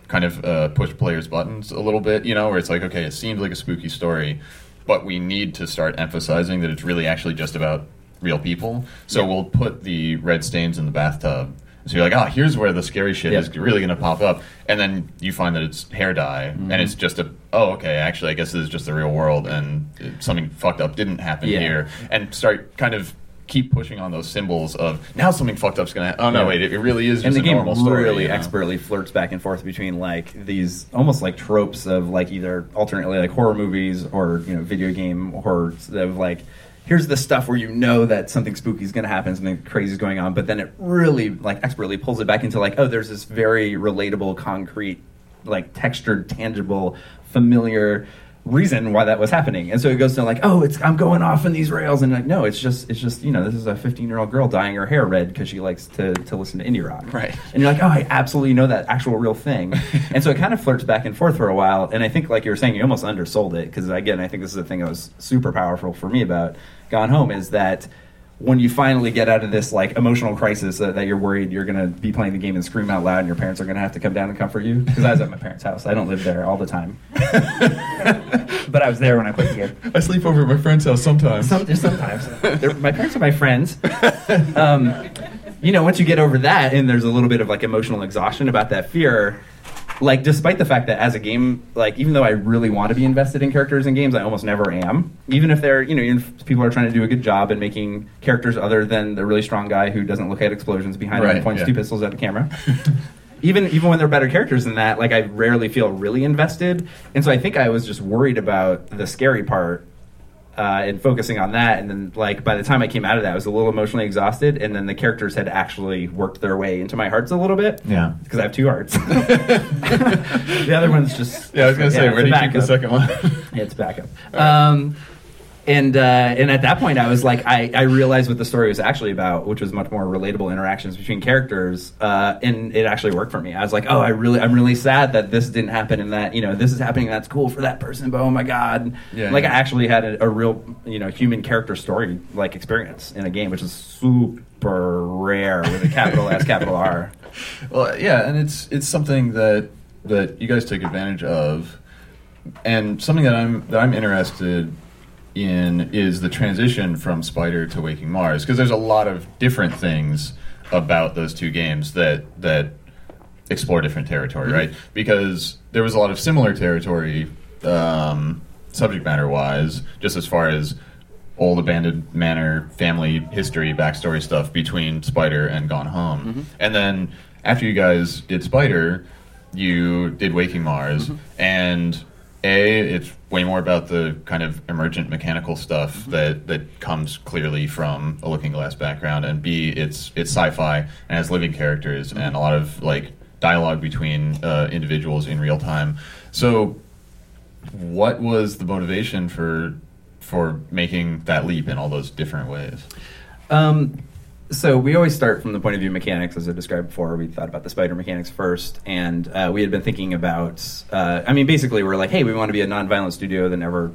kind of uh, push players' buttons a little bit, you know, where it's like, okay, it seems like a spooky story, but we need to start emphasizing that it's really actually just about real people. So Yeah. we'll put the red stains in the bathtub. So you're like, oh, here's where the scary shit Yeah. is really going to pop up, and then you find that it's hair dye, Mm-hmm. and it's just a, oh, okay, actually, I guess this is just the real world, and something fucked up didn't happen Yeah. here, and start kind of keep pushing on those symbols of now something fucked up's gonna. Oh no, Yeah. wait, it, it really is and the a game normal story. really you know? expertly flirts back and forth between like these almost like tropes of like either alternately like horror movies or you know video game horrors of like here's the stuff where you know that something spooky is going to happen something crazy is going on but then it really like expertly pulls it back into like oh there's this very relatable concrete like textured tangible familiar reason why that was happening. And so it goes to like oh it's i'm going off in these rails. And like no it's just it's just you know this is a 15 year old girl dyeing her hair red because she likes to to listen to indie rock. Right. and you're like oh i absolutely know that actual real thing. And so it kind of flirts back and forth for a while. And i think like you were saying you almost undersold it because again i think this is the thing that was super powerful for me about gone home is that when you finally get out of this like emotional crisis uh, that you're worried you're going to be playing the game and scream out loud and your parents are going to have to come down and comfort you because i was at my parents house i don't live there all the time but i was there when i played the game I sleep over at my friend's house sometimes. some, just sometimes. My parents are my friends. Um, you know, once you get over that, and there's a little bit of like emotional exhaustion about that fear. Like, despite the fact that as a game, like, even though I really want to be invested in characters in games, I almost never am. Even if they're, you know, even if people are trying to do a good job in making characters other than the really strong guy who doesn't look at explosions behind him and points yeah. two pistols at the camera. even even when they're better characters than that, like I rarely feel really invested, and so I think I was just worried about the scary part uh, and focusing on that. And then, like by the time I came out of that, I was a little emotionally exhausted, and then the characters had actually worked their way into my hearts a little bit. Yeah. because I have two hearts. the other one's just Yeah, I was gonna say, it's where a do you keep the second one? Yeah, it's backup. Um, and uh, and at that point, I was like, I, I realized what the story was actually about, which was much more relatable interactions between characters, uh, and it actually worked for me. I was like, oh, I really, I'm really sad that this didn't happen, and that you know this is happening. That's cool for that person, but oh my god, Yeah, like yeah. I actually had a, a real, you know, human character story like experience in a game, which is super rare with a capital S, capital R. Well, yeah, and it's it's something that that you guys take advantage of, and something that I'm that I'm interested in is the transition from Spider to Waking Mars because there's a lot of different things about those two games that that explore different territory, mm-hmm. right? Because there was a lot of similar territory, um, subject matter wise, just as far as old abandoned manor family history backstory stuff between spider and gone home. Mm-hmm. And then after you guys did spider you did waking mars mm-hmm. and a it's way more about the kind of emergent mechanical stuff that that comes clearly from a looking glass background and b it's it's sci-fi and has living characters and a lot of like dialogue between uh, individuals in real time. So what was the motivation for for making that leap in all those different ways? Um, so we always start from the point of view of mechanics, as I described before. We thought about the spider mechanics first, and uh, we had been thinking about. Uh, I mean, basically, we're like, hey, we want to be a non-violent studio that never.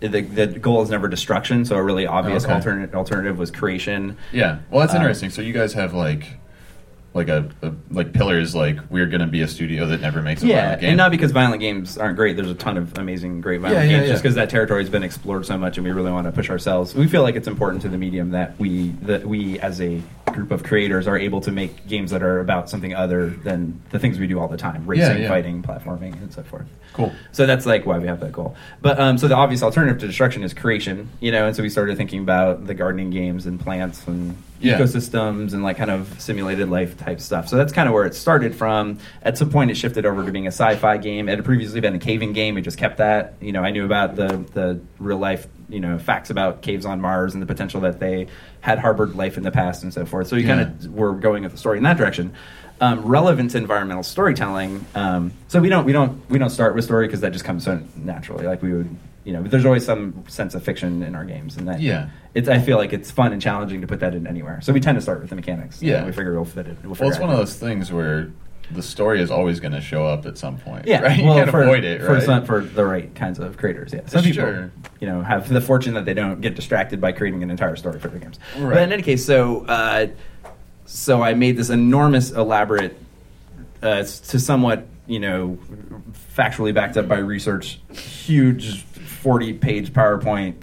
The, the goal is never destruction, so a really obvious Okay. alternate alternative was creation. Yeah, well, that's Um, interesting. So you guys have like like a, a like pillars. Like we're going to be a studio that never makes a Yeah, violent game. and not because violent games aren't great. There's a ton of amazing, great violent Yeah, yeah, games. Just because that territory has been explored so much, and we really want to push ourselves. We feel like it's important to the medium that we that we as a group of creators are able to make games that are about something other than the things we do all the time: racing, yeah. fighting, platforming, and so forth. cool. So that's like why we have that goal. But um, so the obvious alternative to destruction is creation, you know. And so we started thinking about the gardening games and plants and Yeah. ecosystems and like kind of simulated life type stuff. So that's kind of where it started from. At some point, it shifted over to being a sci-fi game. It had previously been a caving game. We just kept that. You know, I knew about the the real life, you know, facts about caves on Mars and the potential that they had harbored life in the past and so forth. So we Yeah. kind of were going with the story in that direction. Um, relevant to environmental storytelling. Um, so we don't we don't we don't start with story because that just comes so naturally. Like we would, you know, there's always some sense of fiction in our games, and that Yeah. it's I feel like it's fun and challenging to put that in anywhere. So we tend to start with the mechanics. Yeah. we figure we'll fit it. We'll, Well, it's it one of those things where the story is always going to show up at some point. Yeah, right? You well, can't for, avoid it, for right? some, for the right kinds of creators. Yeah, some people, you know, have the fortune that they don't get distracted by creating an entire story for their games. Right. But in any case, so uh, so I made this enormous, elaborate, uh, to somewhat you know, factually backed up by research, huge 40 page PowerPoint,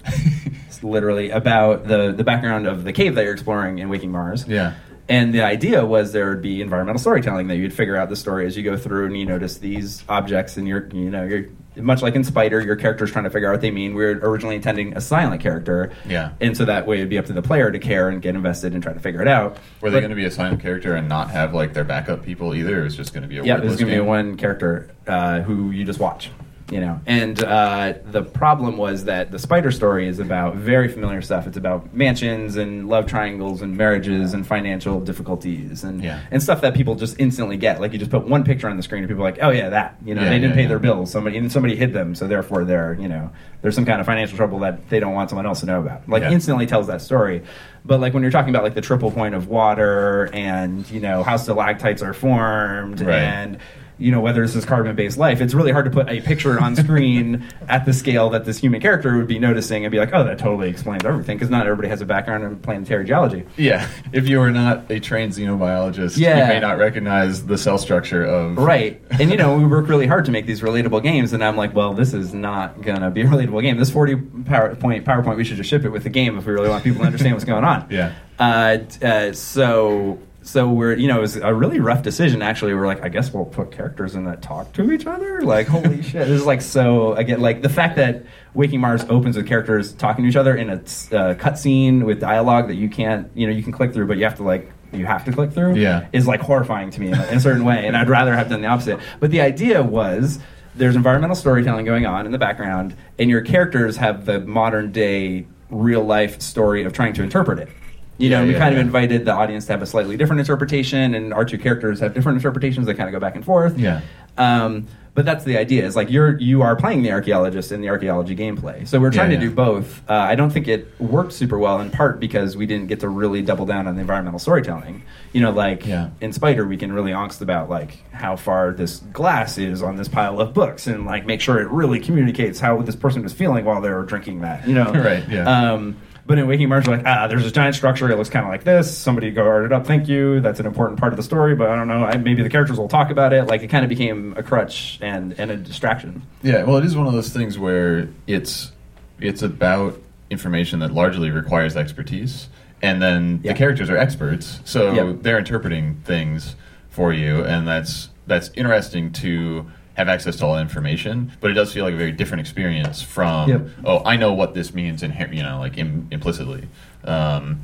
literally, about the, the background of the cave that you're exploring in Waking Mars. Yeah. And the idea was there would be environmental storytelling that you'd figure out the story as you go through and you notice these objects and you're, you know, you're much like in Spider, your character's trying to figure out what they mean. We were originally intending a silent character. Yeah. And so that way it'd be up to the player to care and get invested and try to figure it out. Were they going to be a silent character and not have like their backup people either? It was just going to be a Yeah, wordless there's going to be one character uh, who you just watch, you know. And uh, the problem was that the spider story is about very familiar stuff. It's about mansions and love triangles and marriages and financial difficulties and Yeah. and stuff that people just instantly get. Like you just put one picture on the screen and people are like, oh yeah, that. You know, Yeah, they didn't yeah, pay their bills. Somebody and somebody hid them, so therefore they're you know there's some kind of financial trouble that they don't want someone else to know about. Like instantly tells that story. But like when you're talking about like the triple point of water and you know how stalactites are formed Right. and you know whether this is carbon-based life it's really hard to put a picture on screen at the scale that this human character would be noticing and be like oh that totally explains everything because not everybody has a background in planetary geology. Yeah, if you are not a trained xenobiologist, Yeah. you may not recognize the cell structure of right. And you know we work really hard to make these relatable games and i'm like well this is not gonna be a relatable game. This 40 powerpoint powerpoint we should just ship it with the game if we really want people to understand what's going on. Yeah. uh, uh, so so we're you know it was a really rough decision actually. We're like i guess we'll put characters in that talk to each other? Like holy shit this is like so again like the fact that waking mars opens with characters talking to each other in a uh, cutscene with dialogue that you can't you know you can click through but you have to like you have to click through Yeah. is like horrifying to me in a, in a certain way and i'd rather have done the opposite. But the idea was there's environmental storytelling going on in the background and your characters have the modern day real life story of trying to interpret it you know, Yeah, we yeah, kind of invited the audience to have a slightly different interpretation, and our two characters have different interpretations. They kind of go back and forth. Yeah. Um, but that's the idea. Is like you're you are playing the archaeologist in the archaeology gameplay. So we're trying to do both. Uh, I don't think it worked super well in part because we didn't get to really double down on the environmental storytelling. You know, like in Spider, we can really angst about like how far this glass is on this pile of books, and like make sure it really communicates how this person was feeling while they were drinking that. You know, Right, yeah. Um, but in Waking Mars, we're like, ah, there's this giant structure. It looks kind of like this. Somebody guard it up. Thank you. That's an important part of the story, but I don't know. I, maybe the characters will talk about it. Like it kind of became a crutch and, and a distraction. Yeah, well, it is one of those things where it's it's about information that largely requires expertise, and then Yeah. the characters are experts, so Yep. they're interpreting things for you, and that's that's interesting to have access to all that information. But it does feel like a very different experience from Yep. oh, I know what this means, in you know, like Im- implicitly. Um,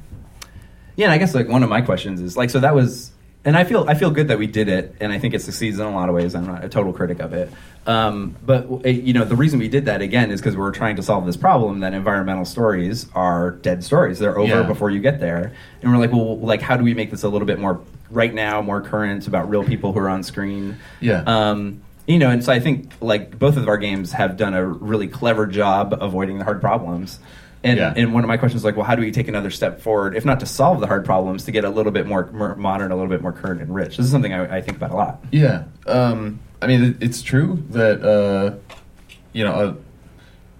Yeah, and I guess like one of my questions is like, so that was, and I feel I feel good that we did it, and I think it succeeds in a lot of ways. I'm not a total critic of it, um, but you know the reason we did that again is because we're trying to solve this problem that environmental stories are dead stories. They're over Yeah. before you get there, and we're like, well, like how do we make this a little bit more right now, more current about real people who are on screen? Yeah. Um, you know, and so I think like both of our games have done a really clever job avoiding the hard problems. And, Yeah. and one of my questions is like, well, how do we take another step forward, if not to solve the hard problems, to get a little bit more, more modern, a little bit more current and rich? This is something I, I think about a lot. Yeah, um, I mean, it, it's true that uh, you know uh,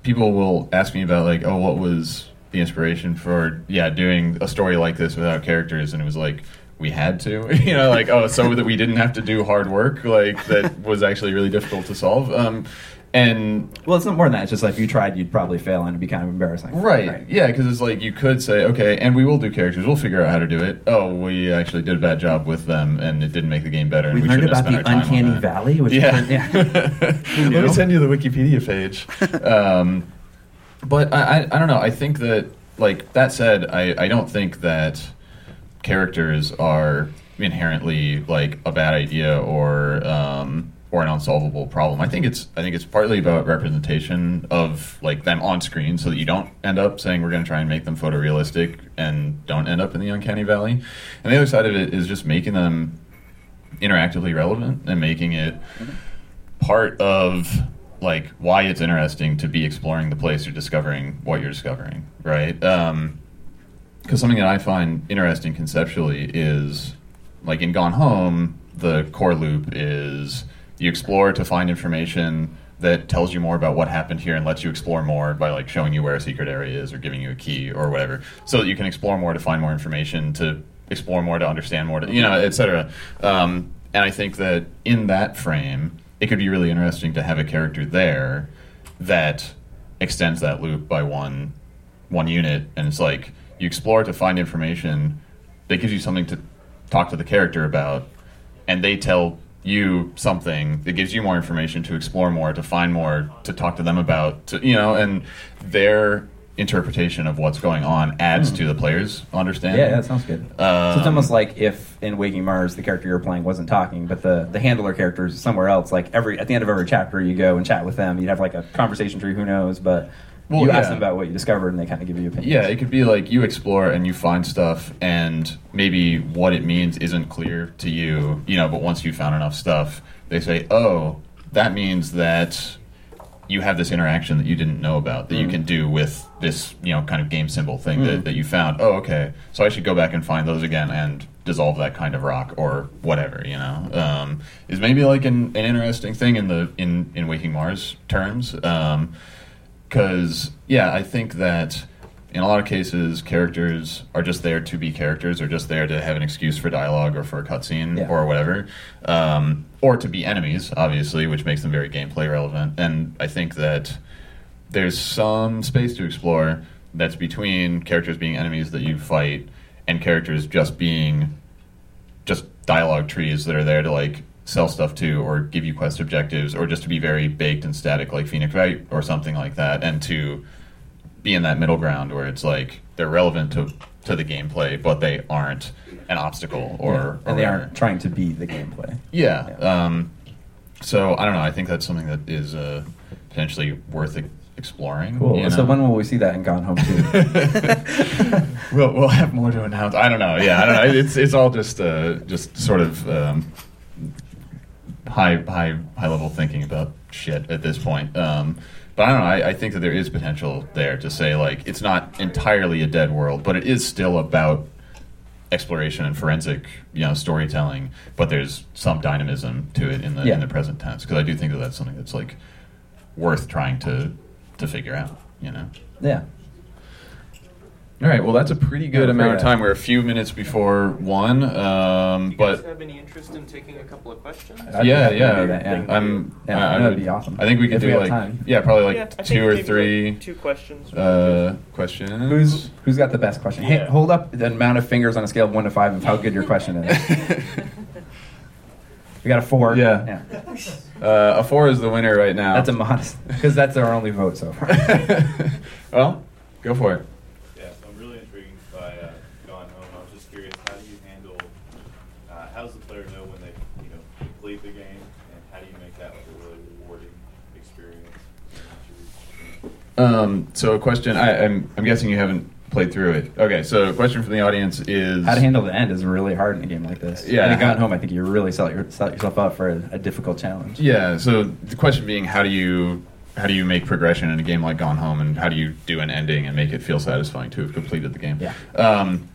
people will ask me about like, oh, what was the inspiration for yeah doing a story like this without characters, and it was like we had to, you know, like oh, so that we didn't have to do hard work, like that was actually really difficult to solve. Um, and Well, it's not more than that. It's just like if you tried, you'd probably fail and it'd be kind of embarrassing. Right. Yeah, because it's like you could say, okay, and we will do characters. We'll figure out how to do it. Oh, we actually did a bad job with them, and it didn't make the game better. And We we learned about spent the our time on uncanny valley, which yeah. is- yeah. Let me send you the Wikipedia page. um, but I, I, I don't know. I think that, like that said, I, I don't think that characters are inherently like a bad idea or um, or an unsolvable problem. I think it's I think it's partly about representation of like them on screen, so that you don't end up saying we're going to try and make them photorealistic and don't end up in the uncanny valley. And the other side of it is just making them interactively relevant and making it part of like why it's interesting to be exploring the place you're discovering what you're discovering right um because something that i find interesting conceptually is like in gone home the core loop is you explore to find information that tells you more about what happened here and lets you explore more by like showing you where a secret area is or giving you a key or whatever so that you can explore more to find more information to explore more to understand more to you know etc um, and i think that in that frame it could be really interesting to have a character there that extends that loop by one one unit, and it's like you explore to find information that gives you something to talk to the character about, and they tell you something that gives you more information to explore more, to find more, to talk to them about, to you know, and their interpretation of what's going on adds to the player's understanding. Yeah, that sounds good. so Um, it's almost like if in Waking Mars the character you're playing wasn't talking, but the the handler character is somewhere else. Like every at the end of every chapter, you go and chat with them. You'd have like a conversation tree. Who knows? But Well, you ask them about what you discovered, and they kind of give you opinions. Yeah, it could be like you explore and you find stuff, and maybe what it means isn't clear to you, you know, but once you found enough stuff, they say, oh, that means that you have this interaction that you didn't know about that you Mm. can do with this, you know, kind of game symbol thing Mm. that, that you found. Oh, okay. So I should go back and find those again and dissolve that kind of rock or whatever, you know. Um, is maybe like an, an interesting thing in the in, in Waking Mars terms. Um, because yeah i think that in a lot of cases characters are just there to be characters or just there to have an excuse for dialogue or for a cutscene Yeah. or whatever um, or to be enemies obviously which makes them very gameplay relevant and i think that there's some space to explore that's between characters being enemies that you fight and characters just being just dialogue trees that are there to like sell stuff to or give you quest objectives or just to be very baked and static like Phoenix Wright or something like that and to be in that middle ground where it's like they're relevant to to the gameplay but they aren't an obstacle or, Yeah. or and they aren't trying to be the gameplay. yeah, Yeah. Um, so I don't know I think that's something that is uh, potentially worth exploring Cool. you So when will we see that in Gone Home too? we'll we'll have more to announce. I don't know. Yeah, I don't know. It's it's all just uh, just sort of um, high high high level thinking about shit at this point. Um, but I don't know. I, I think that there is potential there to say like it's not entirely a dead world, but it is still about exploration and forensic, you know, storytelling. But there's some dynamism to it in the Yeah. in the present tense because I do think that that's something that's like worth trying to to figure out. You know. yeah. All right. Well, that's a pretty good Yeah, amount of time. We're a few minutes before one, um, Do you guys but have any interest in taking a couple of questions? I'd yeah, yeah. that, yeah. I'm. Yeah, I, I that'd be awesome. I think we could If do we like time. yeah, probably like Yeah, two or maybe, like, three two questions. uh, questions. Who's who's got the best question? Hey, hold up the amount of fingers on a scale of one to five of how good your question is. we got a four. Yeah. uh, a four is the winner right now. That's a modest because that's our only vote so far. well, go for it. Yeah, so I'm really intrigued by uh, Gone Home. I was just curious, how do you handle, uh, how does the player know when they, you know, complete the game, and how do you make that like a really rewarding experience? Um, so a question. I, I'm I'm guessing you haven't played through it. Okay. So a question from the audience is How to handle the end is really hard in a game like this. Yeah. And Gone Home, I think you really set, your, set yourself up for a, a difficult challenge. Yeah. So the question being, how do you how do you make progression in a game like Gone Home, and how do you do an ending and make it feel satisfying to have completed the game? Yeah. Um,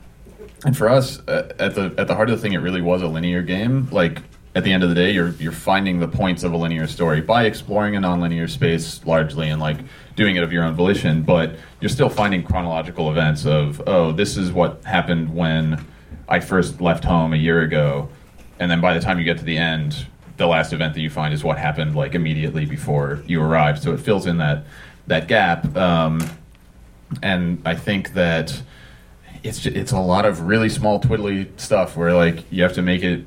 and for us, uh, at the at the heart of the thing, it really was a linear game. Like at the end of the day, you're you're finding the points of a linear story by exploring a nonlinear space largely, and like doing it of your own volition. But you're still finding chronological events of oh, this is what happened when I first left home a year ago, and then by the time you get to the end, the last event that you find is what happened like immediately before you arrived. So it fills in that that gap. Um, and I think that it's ju- it's a lot of really small twiddly stuff where like you have to make it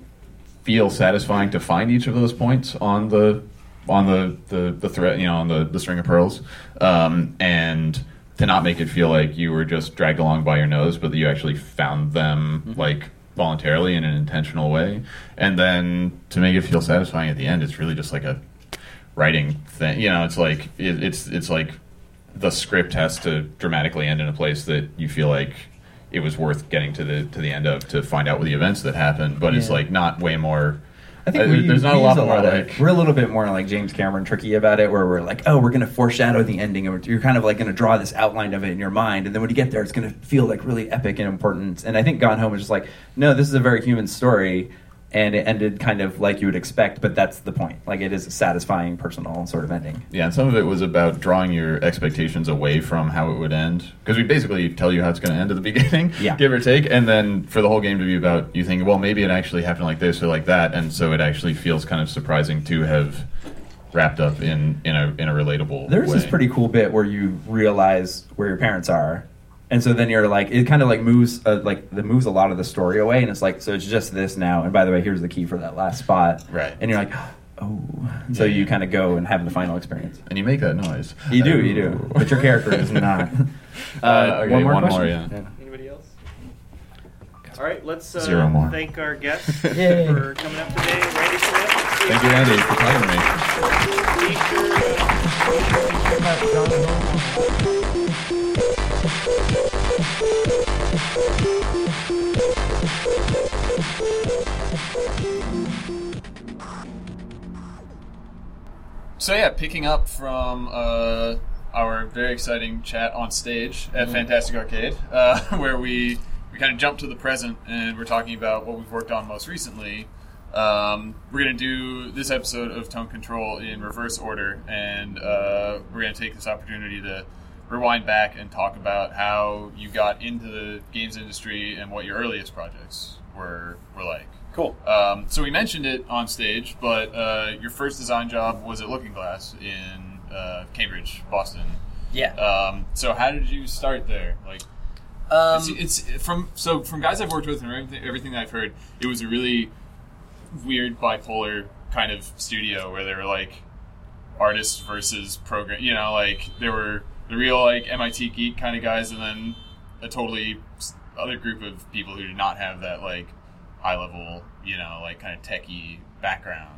feel satisfying to find each of those points on the on the the, the thread you know on the, the string of pearls um, and to not make it feel like you were just dragged along by your nose but that you actually found them like voluntarily in an intentional way and then to make it feel satisfying at the end it's really just like a writing thing you know it's like it, it's it's like the script has to dramatically end in a place that you feel like it was worth getting to the to the end of to find out what the events that happened. But it's like not way more. I think uh, we, there's not a lot more of- like we're a little bit more like James Cameron tricky about it, where we're like, oh, we're going to foreshadow the ending, and you're kind of like going to draw this outline of it in your mind, and then when you get there, it's going to feel like really epic and important. And I think Gone Home is just like, no, this is a very human story, and it ended kind of like you would expect, but that's the point. Like it is a satisfying, personal sort of ending. yeah, and some of it was about drawing your expectations away from how it would end because we basically tell you how it's going to end at the beginning, Yeah. give or take, and then for the whole game to be about you thinking, well, maybe it actually happened like this or like that, and so it actually feels kind of surprising to have wrapped up in in a in a relatable. There's way. this pretty cool bit where you realize where your parents are, and so then you're like, it kind of like moves, uh, like that moves a lot of the story away, and it's like, so it's just this now. And by the way, here's the key for that last spot, Right. And you're like, oh, so Yeah. you kind of go and have the final experience. and you make that noise. You do, you do, but your character is not. Uh, okay, one more one more, question? yeah. Anybody else? All right, let's uh, Zero more. thank our guests for coming up today. Randy Smith. Thank you, Andy, for talking to me. So yeah, picking up from uh, our very exciting chat on stage at Fantastic Arcade, uh, where we we kind of jump to the present and we're talking about what we've worked on most recently. Um, we're going to do this episode of Tone Control in reverse order, and uh, we're going to take this opportunity to rewind back and talk about how you got into the games industry and what your earliest projects were were like. Cool. Um, so we mentioned it on stage, but uh, your first design job was at Looking Glass in uh, Cambridge, Boston. Yeah. Um, so how did you start there? Like, Um, it's, it's from so from guys I've worked with and everything, everything that I've heard, it was a really weird bipolar kind of studio where they were like artists versus program. You know, like there were the real like MIT geek kind of guys, and then a totally other group of people who did not have that like high level, you know, like kind of techie background.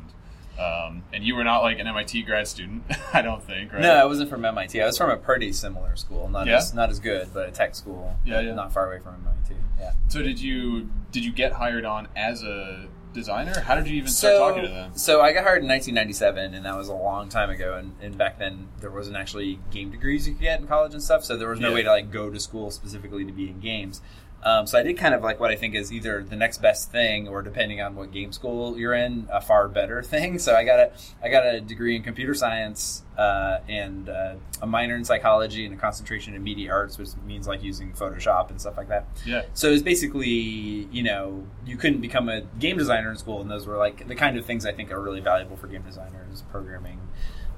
Um, and you were not like an MIT grad student, I don't think, right? No, I wasn't from MIT. I was from a pretty similar school, not Yeah? as not as good, but a tech school. Yeah, yeah. Not far away from MIT. Yeah. So did you did you get hired on as a designer? How did you even start So, talking to them? so I got hired in 1997, and that was a long time ago. And, and back then, there wasn't actually game degrees you could get in college and stuff. So there was no Yeah. way to like go to school specifically to be in games. Um, so I did kind of like what I think is either the next best thing, or depending on what game school you're in, a far better thing. So I got a I got a degree in computer science uh, and uh, a minor in psychology and a concentration in media arts, which means like using Photoshop and stuff like that. Yeah. So it's basically, you know, you couldn't become a game designer in school, and those were like the kind of things I think are really valuable for game designers: programming,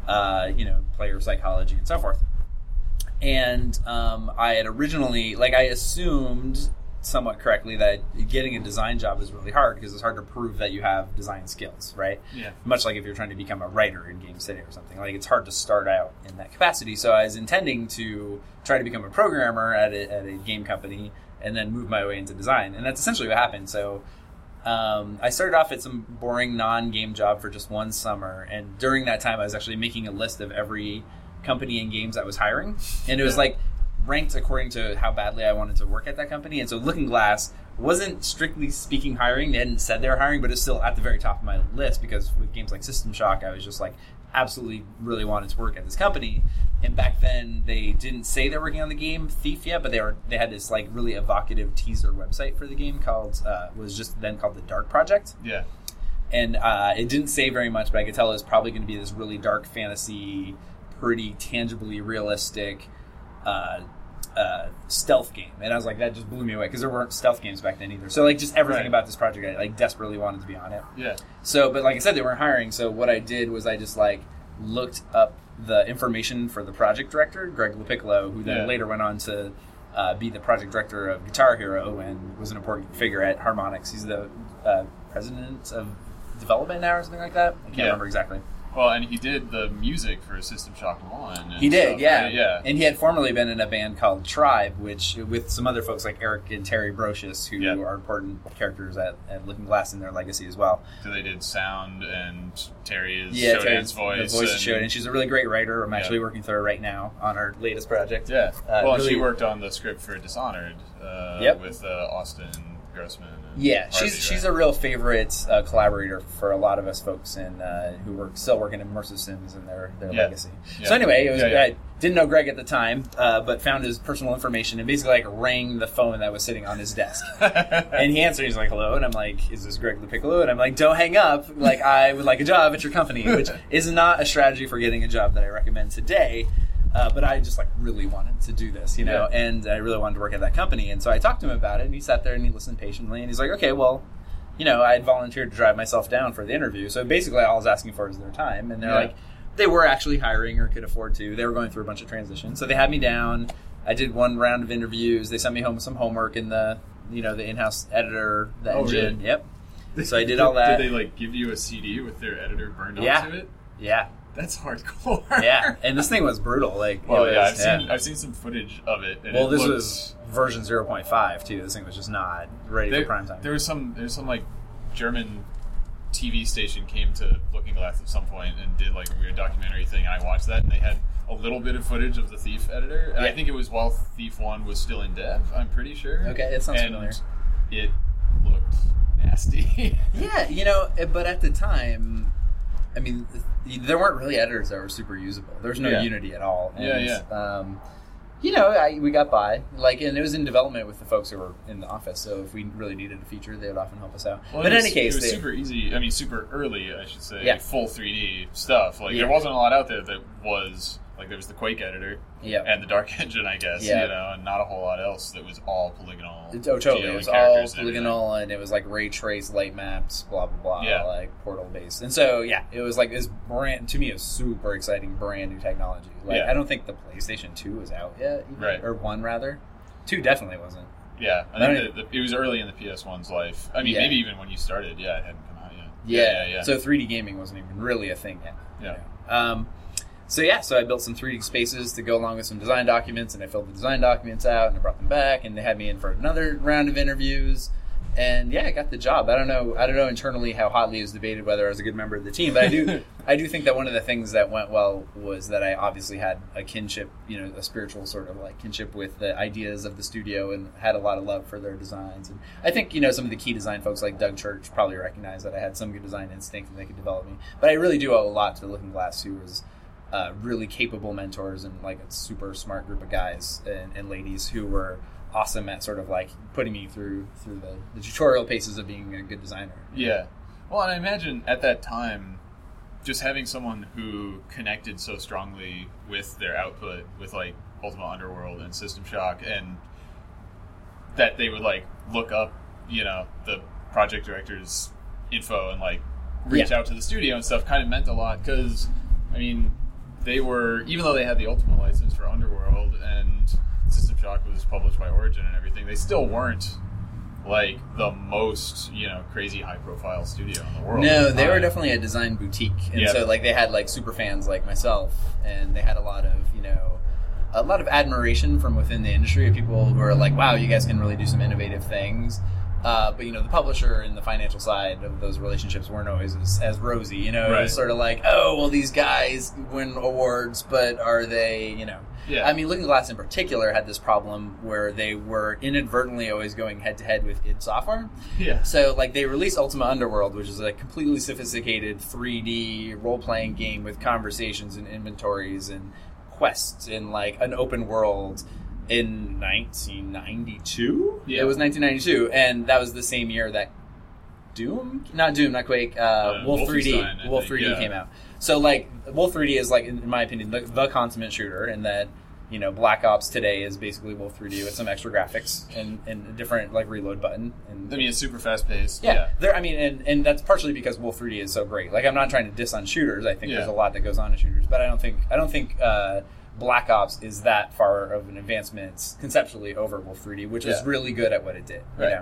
uh, you know, player psychology, and so forth. And um, I had originally, like, I assumed somewhat correctly that getting a design job is really hard because it's hard to prove that you have design skills, right? Yeah. Much like if you're trying to become a writer in Game City or something, like it's hard to start out in that capacity. So I was intending to try to become a programmer at a, at a game company and then move my way into design, and that's essentially what happened. So um, I started off at some boring non-game job for just one summer, and during that time, I was actually making a list of every company and games I was hiring, and it was Yeah. like ranked according to how badly I wanted to work at that company. And so, Looking Glass wasn't strictly speaking hiring; they hadn't said they were hiring, but it's still at the very top of my list because with games like System Shock, I was just like absolutely really wanted to work at this company. And back then, they didn't say they're working on the game Thief yet, but they were they had this like really evocative teaser website for the game called uh, was just then called the Dark Project Yeah. and uh, it didn't say very much, but I could tell it was probably going to be this really dark fantasy, pretty tangibly realistic uh, uh, stealth game. And I was like, that just blew me away because there weren't stealth games back then either. So like, just everything Right. about this project, I like desperately wanted to be on it. Yeah. So, but like I said, they weren't hiring. So what I did was I just like looked up the information for the project director, Greg LoPiccolo, who then Yeah. later went on to uh, be the project director of Guitar Hero and was an important figure at Harmonix. He's the uh, president of development now or something like that. I can't Yeah. remember exactly. Well, and he did the music for System Shock One. He did, stuff, yeah. right? Yeah. And he had formerly been in a band called Tribe, which with some other folks like Eric and Terri Brosius, who Yeah. are important characters at, at Looking Glass in their legacy as well. so they did sound, and Terri is yeah, Terri's voice. the voice and, of Shodan. She's a really great writer. I'm Yeah. actually working with her right now on our latest project. Yeah. Uh, well, really- she worked on the script for Dishonored. Uh, Yep. With uh, Austin Grossman. And Yeah, she's she's a real favorite uh, collaborator for a lot of us folks in uh, who work still working in immersive sims and their their Yeah. legacy. Yeah. So anyway, it was Yeah. I didn't know Greg at the time, uh, but found his personal information and basically like rang the phone that was sitting on his desk. and he answered. He's like, "Hello," and I'm like, "Is this Greg LoPiccolo?" And I'm like, "Don't hang up. Like, I would like a job at your company," which is not a strategy for getting a job that I recommend today. Uh, but I just like really wanted to do this, you know, Yeah. and I really wanted to work at that company. And so I talked to him about it, and he sat there and he listened patiently, and he's like, "Okay, well." You know, I had volunteered to drive myself down for the interview. So basically, all I was asking for is their time. And they're Yeah. like, they were actually hiring or could afford to. They were going through a bunch of transitions, so they had me down. I did one round of interviews. They sent me home with some homework in the you know the in-house editor, the Oh, engine. really? Yep. So I did all that. Did they like give you a CD with their editor burned Yeah. onto it? Yeah, That's hardcore. yeah. And this thing was brutal. Like, it Well, yeah, I've was- seen I've seen some footage of it. And Well, it this looks- was version 0.5 too. This thing was just not ready there, for prime time. There was some there's some like German TV station came to Looking Glass at some point and did like a weird documentary thing. And I watched that, and they had a little bit of footage of the Thief editor. And I think it was while Thief One was still in dev. I'm pretty sure. Okay, it sounds and familiar. It looked nasty. Yeah, you know, eh, but at the time, I mean, there weren't really editors that were super usable. There was no Yeah. Unity at all. And, yeah. Um, you know, I, we got by. Like, and it was in development with the folks who were in the office. So if we really needed a feature, they would often help us out. Well, but in was- any case, it was they, super easy. I mean, super early, I should say. Yeah. Full 3D stuff. Like Yeah. there wasn't a lot out there that was like there was the Quake editor yeah, and the Dark Engine, I guess. Yeah. You know, and not a whole lot else that was all polygonal. It- Oh, totally. It was all characters and polygonal, and it was like ray trace, light maps, blah blah blah, Yeah. like portal based. And so, yeah, it was like this brand to me. Was super exciting, brand new technology. Like, Yeah. I don't think the PlayStation Two was out yet, even, Right. Or one rather. Two definitely wasn't. Yeah, I I think don't that the, it was early in the PS1's life. I mean, Yeah. maybe even when you started, yeah, it hadn't come out yet. Yeah, yeah, yeah. So 3D gaming wasn't even really a thing yet. Yeah. Um, so yeah, so I built some 3D spaces to go along with some design documents, and I filled the design documents out, and I brought them back, and they had me in for another round of interviews, and yeah, I got the job. I don't know, I don't know internally how hotly it was debated whether I was a good member of the team, but I do, I do think that one of the things that went well was that I obviously had a kinship, you know, a spiritual sort of like kinship with the ideas of the studio, and had a lot of love for their designs, and I think you know some of the key design folks like Doug Church probably recognized that I had some good design instinct and they could develop me, but I really do owe a lot to Looking Glass, who was uh, really capable mentors and like a super smart group of guys and, and ladies who were awesome at sort of like putting me through through the, the tutorial paces of being a good designer. Yeah. Well, and I imagine at that time, just having someone who connected so strongly with their output, with like Ultima Underworld and System Shock, and that they would like look up, you know, the project director's info and like reach Yeah. out to the studio and stuff kind of meant a lot because, I mean, they were, even though they had the Ultima license for Underworld and System Shock was published by Origin and everything, they still weren't like the most you know crazy high profile studio in the world. No, they were definitely a design boutique, and Yeah. so like they had like super fans like myself, and they had a lot of you know a lot of admiration from within the industry of people who are like, wow, you guys can really do some innovative things. Uh, but you know, the publisher and the financial side of those relationships weren't always as, as rosy. You know, it was sort of like, oh, well, these guys win awards, but are they, you know? Yeah. I mean, Looking Glass in particular had this problem where they were inadvertently always going head to head with id Software. yeah. So, like, they released Ultima Underworld, which is a completely sophisticated 3D role playing game with conversations and inventories and quests in like an open world in 1992. Yeah. It was 1992, and that was the same year that Doom, not Doom, not Quake, uh, Uh, Wolf 3D, Wolf 3D yeah. came out. So, like, Wolf 3D is like, in my opinion, the, the consummate shooter, and that you know, Black Ops today is basically Wolf 3D with some extra graphics and, and a different like reload button. And I mean, it's super fast paced. yeah, there. I mean, and, and that's partially because Wolf 3D is so great. Like, I'm not trying to diss on shooters. I think Yeah. there's a lot that goes on in shooters, but I don't think I don't think uh, Black Ops is that far of an advancement conceptually over Wolf 3D, which was Yeah. really good at what it did. Right. You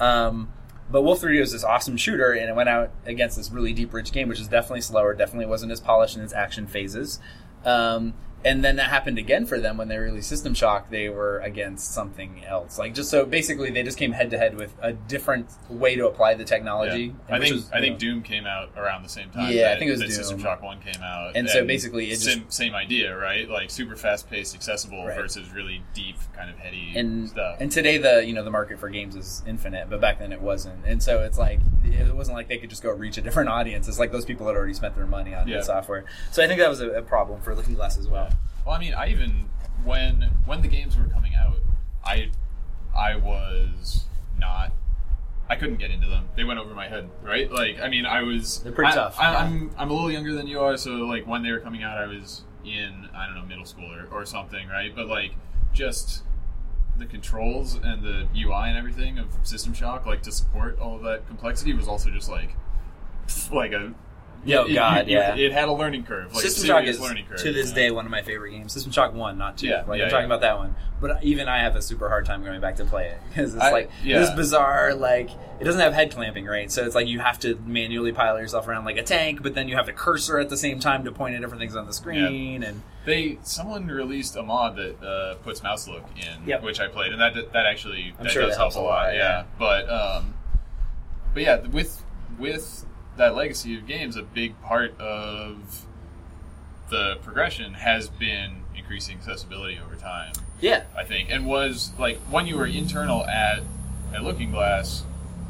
know, um, but Wolf 3D was this awesome shooter, and it went out against this really deep, rich game, which is definitely slower. Definitely wasn't as polished in its action phases. Um, and then that happened again for them when they released System Shock. They were against something else. Like just so basically, they just came head to head with a different way to apply the technology. Yeah. I think was, I think know, Doom came out around the same time. Yeah, I think it was that System Shock One came out, And so basically it same, just- same idea, right? Like super fast paced, accessible Right. versus really deep, kind of heady and stuff. and today the you know the market for games is infinite, but back then it wasn't. And so it's like it wasn't like they could just go reach a different audience. It's like those people had already spent their money on Yeah. the software. So I think that was a, a problem for Looking Glass as well. Well, I mean, I even when when the games were coming out, I I was not. I couldn't get into them. They went over my head, right? Like, I mean, I was. They're pretty I, tough, I, yeah. I'm I'm a little younger than you are, so like when they were coming out, I was in I don't know middle school or, or something, right? But like just the controls and the UI and everything of System Shock, like to support all of that complexity, was also just like like a Oh, it- God, you- yeah. It had a learning curve. Like System Shock is curve. to this you day one of my favorite games. System Shock one, not two. Yeah, like yeah, I'm talking yeah. about that one. But even I have a super hard time going back to play it because it's I- like yeah. this bizarre. Like it doesn't have head clamping, right? So it's like you have to manually pilot yourself around like a tank, but then you have the cursor at the same time to point at different things on the screen. And They someone released a mod that uh, puts mouse look in, Yep. which I played, and that that actually I'm that sure does that help helps a lot. yeah. but um, but yeah, with with that legacy of games, a big part of the progression has been increasing accessibility over time. yeah, I think, and was like when you were internal at at Looking Glass,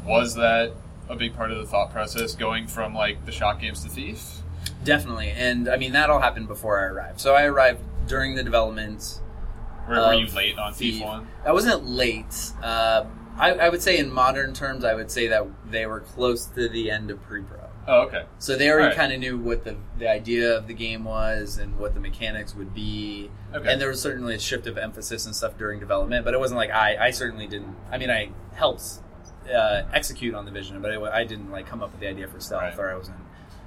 was that a big part of the thought process going from like the shock games to Thief? definitely. And I mean that all happened before I arrived. So I arrived during the development. Where were you late on Thief, Thief. One? I wasn't late. Uh, I, I would say in modern terms, I would say that they were close to the end of pre-pro. Oh, okay. So they already Right. kind of knew what the, the idea of the game was and what the mechanics would be. Okay. And there was certainly a shift of emphasis and stuff during development, but it wasn't like I, I certainly didn't. I mean, I helped uh, execute on the vision, but it, I didn't like come up with the idea for stealth, Right. or I wasn't.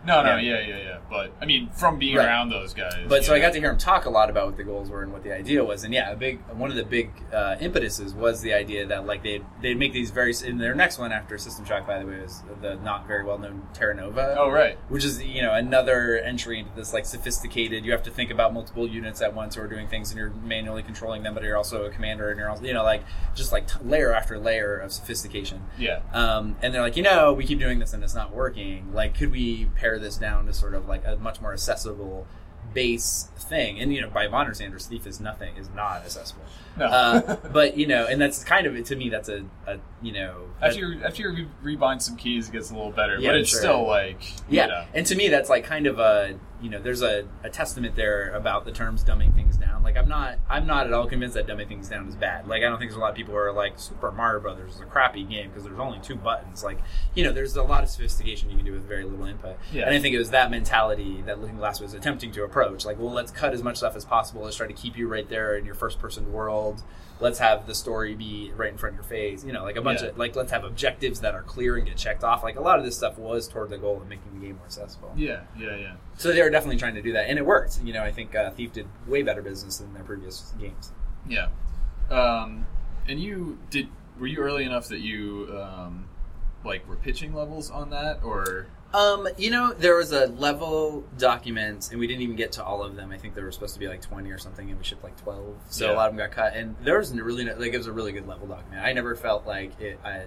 No, no, Yeah. yeah, yeah, yeah. But I mean, from being Right. around those guys. But so I got to hear him talk a lot about what the goals were and what the idea was, and yeah, a big one of the big uh, impetuses was the idea that like they they'd make these very in their next one after System Shock, by the way, was the not very well known Terra Nova. Oh, right. which is you know another entry into this like sophisticated. You have to think about multiple units at once who are doing things, and you're manually controlling them, but you're also a commander, and you're also you know like just like t- layer after layer of sophistication. Yeah. Um, and they're like, you know, we keep doing this and it's not working. Like, could we pare this down to sort of like a much more accessible base thing? And you know, by modern standards, Thief is nothing is not accessible. No. Uh, but you know, and that's kind of to me, that's a, a you know, after you after you re- rebind some keys, it gets a little better. Yeah, but it's sure. still like Yeah, You know, and to me, that's like kind of a you know, there's a, a testament there about the terms dumbing things down. Like, I'm not I'm not at all convinced that dumbing things down is bad. Like, I don't think there's a lot of people who are like Super Mario Brothers is a crappy game because there's only two buttons. Like, you know, there's a lot of sophistication you can do with very little input. Yeah. And I think it was that mentality that Looking Glass was attempting to approach. Like, well, let's cut as much stuff as possible. Let's try to keep you right there in your first person world. Let's have the story be right in front of your face. You know, like a bunch Yeah. of like let's have objectives that are clear and get checked off. Like a lot of this stuff was toward the goal of making the game more accessible. yeah, yeah, yeah. So they were definitely trying to do that, and it worked. You know, I think uh, Thief did way better business than their previous games. Yeah. Um, and you did? Were you early enough that you um, like were pitching levels on that, or Um, you know, there was a level document, and we didn't even get to all of them. I think there were supposed to be like twenty or something, and we shipped like twelve. So Yeah. a lot of them got cut, and there was a really no, like it was a really good level document. I never felt like it. I,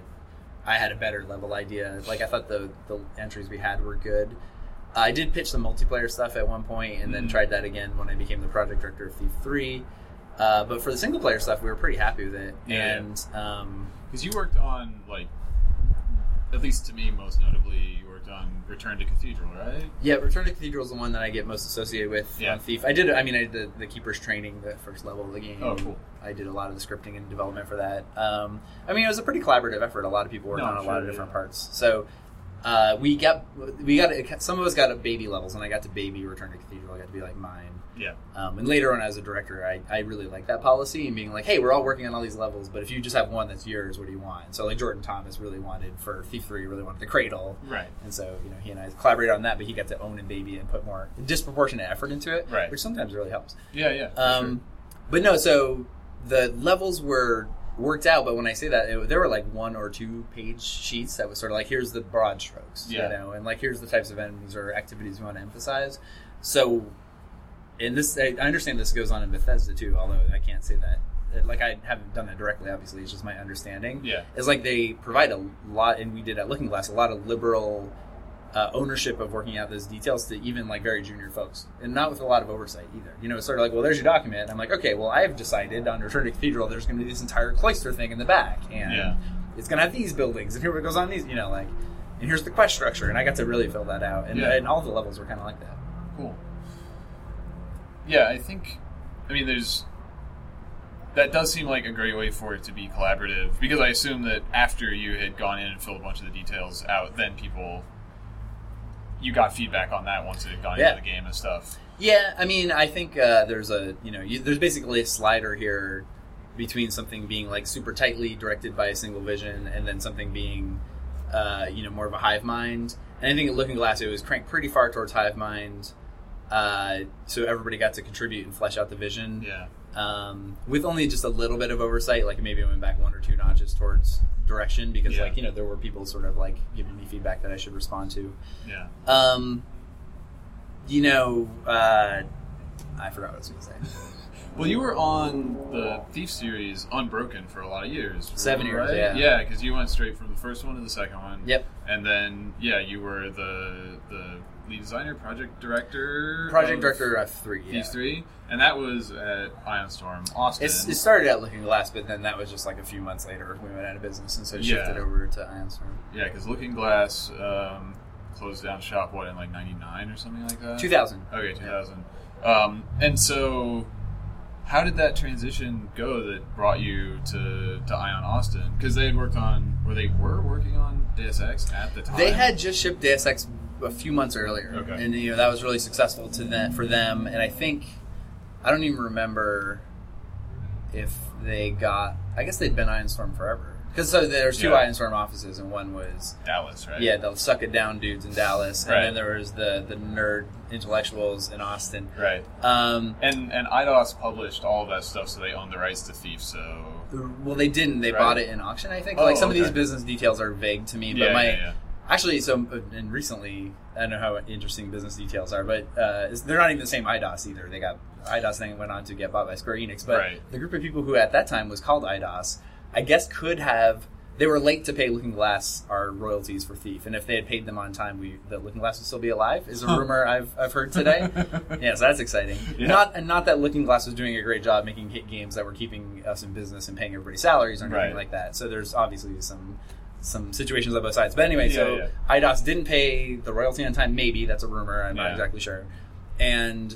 I had a better level idea. Like I thought the the entries we had were good. I did pitch the multiplayer stuff at one point, and then Mhm. tried that again when I became the project director of Thief Three. Uh, but for the single player stuff, we were pretty happy with it, Yeah. and um, because you worked on like, at least to me, most notably, you worked on Return to Cathedral, right? Yeah, Return to Cathedral is the one that I get most associated with Yeah. Thief. I did, I mean, I did the, the Keeper's training, the first level of the game. Oh, cool. I did a lot of the scripting and development for that. Um, I mean, it was a pretty collaborative effort. A lot of people worked No, on a I'm lot of different parts. So uh, we got, we got, some of us got at baby levels, and I got to baby Return to Cathedral. I got to be like mine. Yeah. Um, and later on, as a director, I, I really like that policy and being like, hey, we're all working on all these levels, but if you just have one that's yours, what do you want? So like Jordan Thomas really wanted for Thief Three, really wanted the Cradle. Right. And so, you know, he and I collaborated on that, but he got to own and baby and put more disproportionate effort into it, Right. which sometimes really helps. Yeah, yeah. Um, But no, so the levels were worked out, but when I say that, it, there were like one or two page sheets that was sort of like, here's the broad strokes, Yeah. you know, and like, here's the types of enemies or activities we want to emphasize. So, and this, I understand this goes on in Bethesda too, although I can't say that. Like I haven't done that directly, obviously. It's just my understanding Yeah. it's like they provide a lot, and we did at Looking Glass a lot of liberal uh, ownership of working out those details to even like very junior folks, and not with a lot of oversight either. You know, it's sort of like, well, there's your document. I'm like, okay, well, I've decided on Return to Cathedral, there's going to be this entire cloister thing in the back, and Yeah. it's going to have these buildings, and here it goes on these, you know, like, and here's the quest structure, and I got to really fill that out, and, Yeah. and all the levels were kind of like that. Cool. Yeah, I think. I mean, there's. That does seem like a great way for it to be collaborative because I assume that after you had gone in and filled a bunch of the details out, then people. You got feedback on that once it had gone Yeah. into the game and stuff. Yeah, I mean, I think uh, there's a you know you, there's basically a slider here between something being like super tightly directed by a single vision and then something being uh, you know, more of a hive mind. And I think at Looking Glass, it was cranked pretty far towards hive mind. Uh, so everybody got to contribute and flesh out the vision. Yeah. Um, with only just a little bit of oversight, like maybe I went back one or two notches towards direction because, Yeah. like, you know, there were people sort of like giving me feedback that I should respond to. Yeah. Um, you know, uh, I forgot what I was going to say. Well, you were on the Thief series Unbroken for a lot of years. Seven years, right? yeah. Yeah, because you went straight from the first one to the second one. Yep. And then, yeah, you were the the lead designer, project director, Project director of three. Yeah. Thieves Three, and that was at Ion Storm, Austin. It's, it started out Looking Glass, but then that was just like a few months later we went out of business, and so it Yeah. shifted over to Ion Storm. yeah, because Looking Glass um, closed down shop what in like '99 or something like that. 2000. Okay, 2000. Um, and so, how did that transition go that brought you to, to Ion Austin? Because they had worked on, or they were working on Deus Ex at the time. They had just shipped Deus Ex a few months earlier, Okay. and you know that was really successful to them for them. And I think I don't even remember if they got. I guess they'd been Ion Storm forever because so there's two Yeah. Ion Storm offices, and one was Dallas, right? yeah the suck it down dudes in Dallas, Right. and then there was the the nerd intellectuals in Austin. Right. Um, And and Eidos published all of that stuff, so they owned the rights to Thief. So well, they didn't. They Right. bought it in auction. I think. Oh, like some of these business details are vague to me, but yeah, my yeah, yeah. Actually, so uh, and recently, I don't know how interesting business details are, but uh, they're not even the same Eidos either. They got Eidos then went on to get bought by Square Enix, but Right. the group of people who at that time was called Eidos, I guess could have. They were late to pay Looking Glass our royalties for Thief, and if they had paid them on time, we the Looking Glass would still be alive. Is a rumor I've, I've heard today. yeah, so that's exciting. Yeah. Not and not that Looking Glass was doing a great job making hit games that were keeping us in business and paying everybody salaries or anything Right. like that. So there's obviously some some situations on both sides. But anyway, so Yeah, Eidos didn't pay the royalty on time. Maybe that's a rumor. I'm not exactly sure. And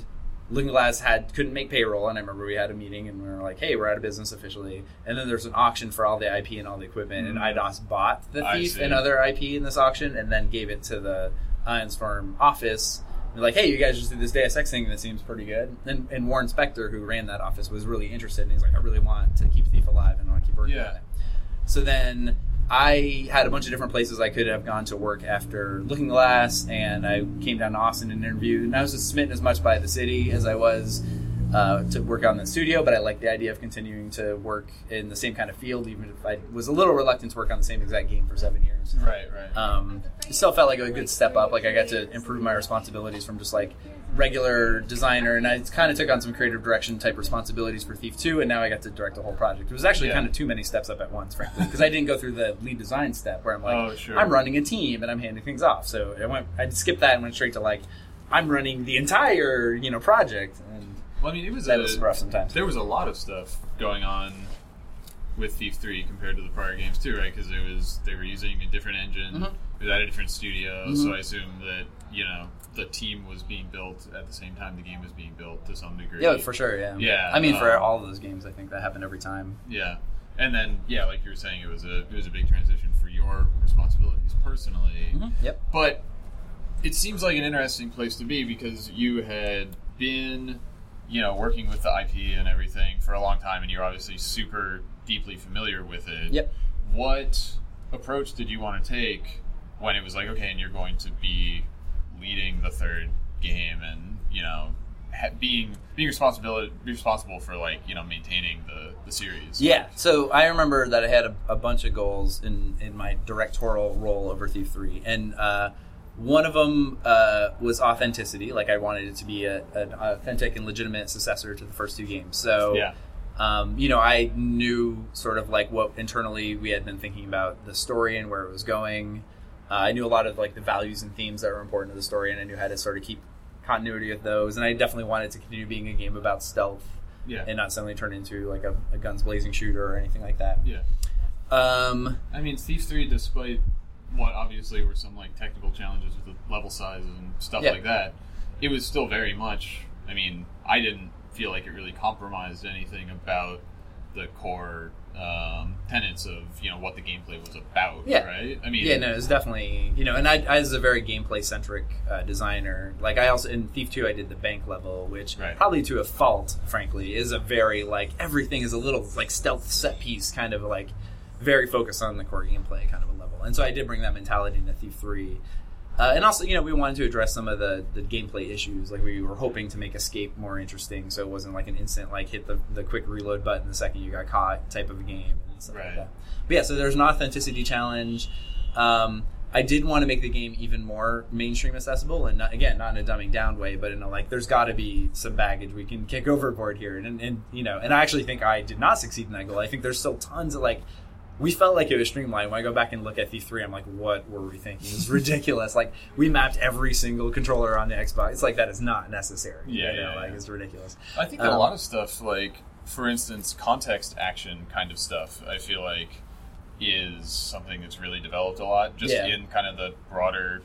Looking Glass had couldn't make payroll, and I remember we had a meeting and we were like, "Hey, we're out of business officially." And then there's an auction for all the IP and all the equipment, and mm-hmm. Eidos bought the. Thief and other IP in this auction, and then gave it to the Ion Storm office. They're like, "Hey, you guys just did this Deus Ex thing that seems pretty good." And, and Warren Spector, who ran that office, was really interested, and he's like, "I really want to keep Thief alive, and I want to keep working Yeah. on it." So then I had a bunch of different places I could have gone to work after Looking Glass, and I came down to Austin and interviewed. And I was just smitten as much by the city as I was uh, to work on the studio, but I liked the idea of continuing to work in the same kind of field, even if I was a little reluctant to work on the same exact game for seven years. Right, right. Um, it still felt like a good step up. Like I got to improve my responsibilities from just like regular designer, and I kind of took on some creative direction type responsibilities for Thief Two, and now I got to direct the whole project. It was actually Yeah. kind of too many steps up at once, frankly, because I didn't go through the lead design step where I'm like, Oh, sure. I'm running a team and I'm handing things off. So I went, I skipped that and went straight to like, I'm running the entire you know project, well, I mean, it was that a, was rough sometimes. there was a lot of stuff going on with Thief Three compared to the prior games too, right? Because it was they were using a different engine, it was at a different studio, Mhm. so I assume that you know the team was being built at the same time the game was being built to some degree. Yeah, for sure. Yeah. Yeah, I mean, for um, all of those games, I think that happened every time. Yeah, and then yeah, like you were saying, it was a it was a big transition for your responsibilities personally. Yep. But it seems like an interesting place to be because you had been, you know, working with the IP and everything for a long time, and you're obviously super deeply familiar with it. Yep. What approach did you want to take when it was like, okay, and you're going to be leading the third game, and you know, ha- being being responsible responsible for like you know maintaining the the series. Yeah, so I remember that I had a, a bunch of goals in, in my directorial role over Thief 3. And uh, one of them uh, was authenticity. Like, I wanted it to be a, an authentic and legitimate successor to the first two games. So, Yeah. um, you know, I knew sort of like what internally we had been thinking about the story and where it was going. Uh, I knew a lot of like the values and themes that were important to the story, and I knew how to sort of keep continuity with those. And I definitely wanted to continue being a game about stealth Yeah. and not suddenly turn into like a, a guns blazing shooter or anything like that. yeah. Um, I mean, Thief Three, despite what obviously were some like technical challenges with the level sizes and stuff Yeah. like that, it was still very much. I mean, I didn't feel like it really compromised anything about the core um, tenets of you know what the gameplay was about. Yeah. Right. I mean, yeah, no, it's definitely you know, and I, I was a very gameplay centric uh, designer. Like I also in Thief Two, I did the bank level, which Right. probably to a fault, frankly, is a very like everything is a little like stealth set piece kind of like very focused on the core gameplay kind of a level. And so I did bring that mentality into Thief Three. Uh, and also, you know, we wanted to address some of the, the gameplay issues. Like we were hoping to make escape more interesting, so it wasn't like an instant like hit the, the quick reload button the second you got caught type of a game and stuff Right. like that. But yeah, so there's an authenticity challenge. Um, I did want to make the game even more mainstream accessible, and not, again, not in a dumbing down way, but in a like, there's got to be some baggage we can kick overboard here, and, and you know, and I actually think I did not succeed in that goal. I think there's still tons of like, we felt like it was streamlined. When I go back and look at Thief Three, I'm like, what were we thinking? It's ridiculous. like we mapped every single controller on the Xbox. It's like that is not necessary. Yeah, you know, yeah, like yeah. it's ridiculous. I think that a Um, lot of stuff, like for instance, context action kind of stuff, I feel like is something that's really developed a lot, just Yeah. in kind of the broader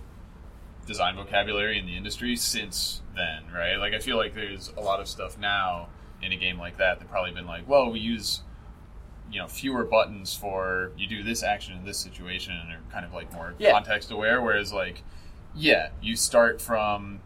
design vocabulary in the industry since then, right? Like I feel like there's a lot of stuff now in a game like that that probably been like, well, we use you know fewer buttons for you do this action in this situation and are kind of like more Yeah. context aware whereas like yeah you start from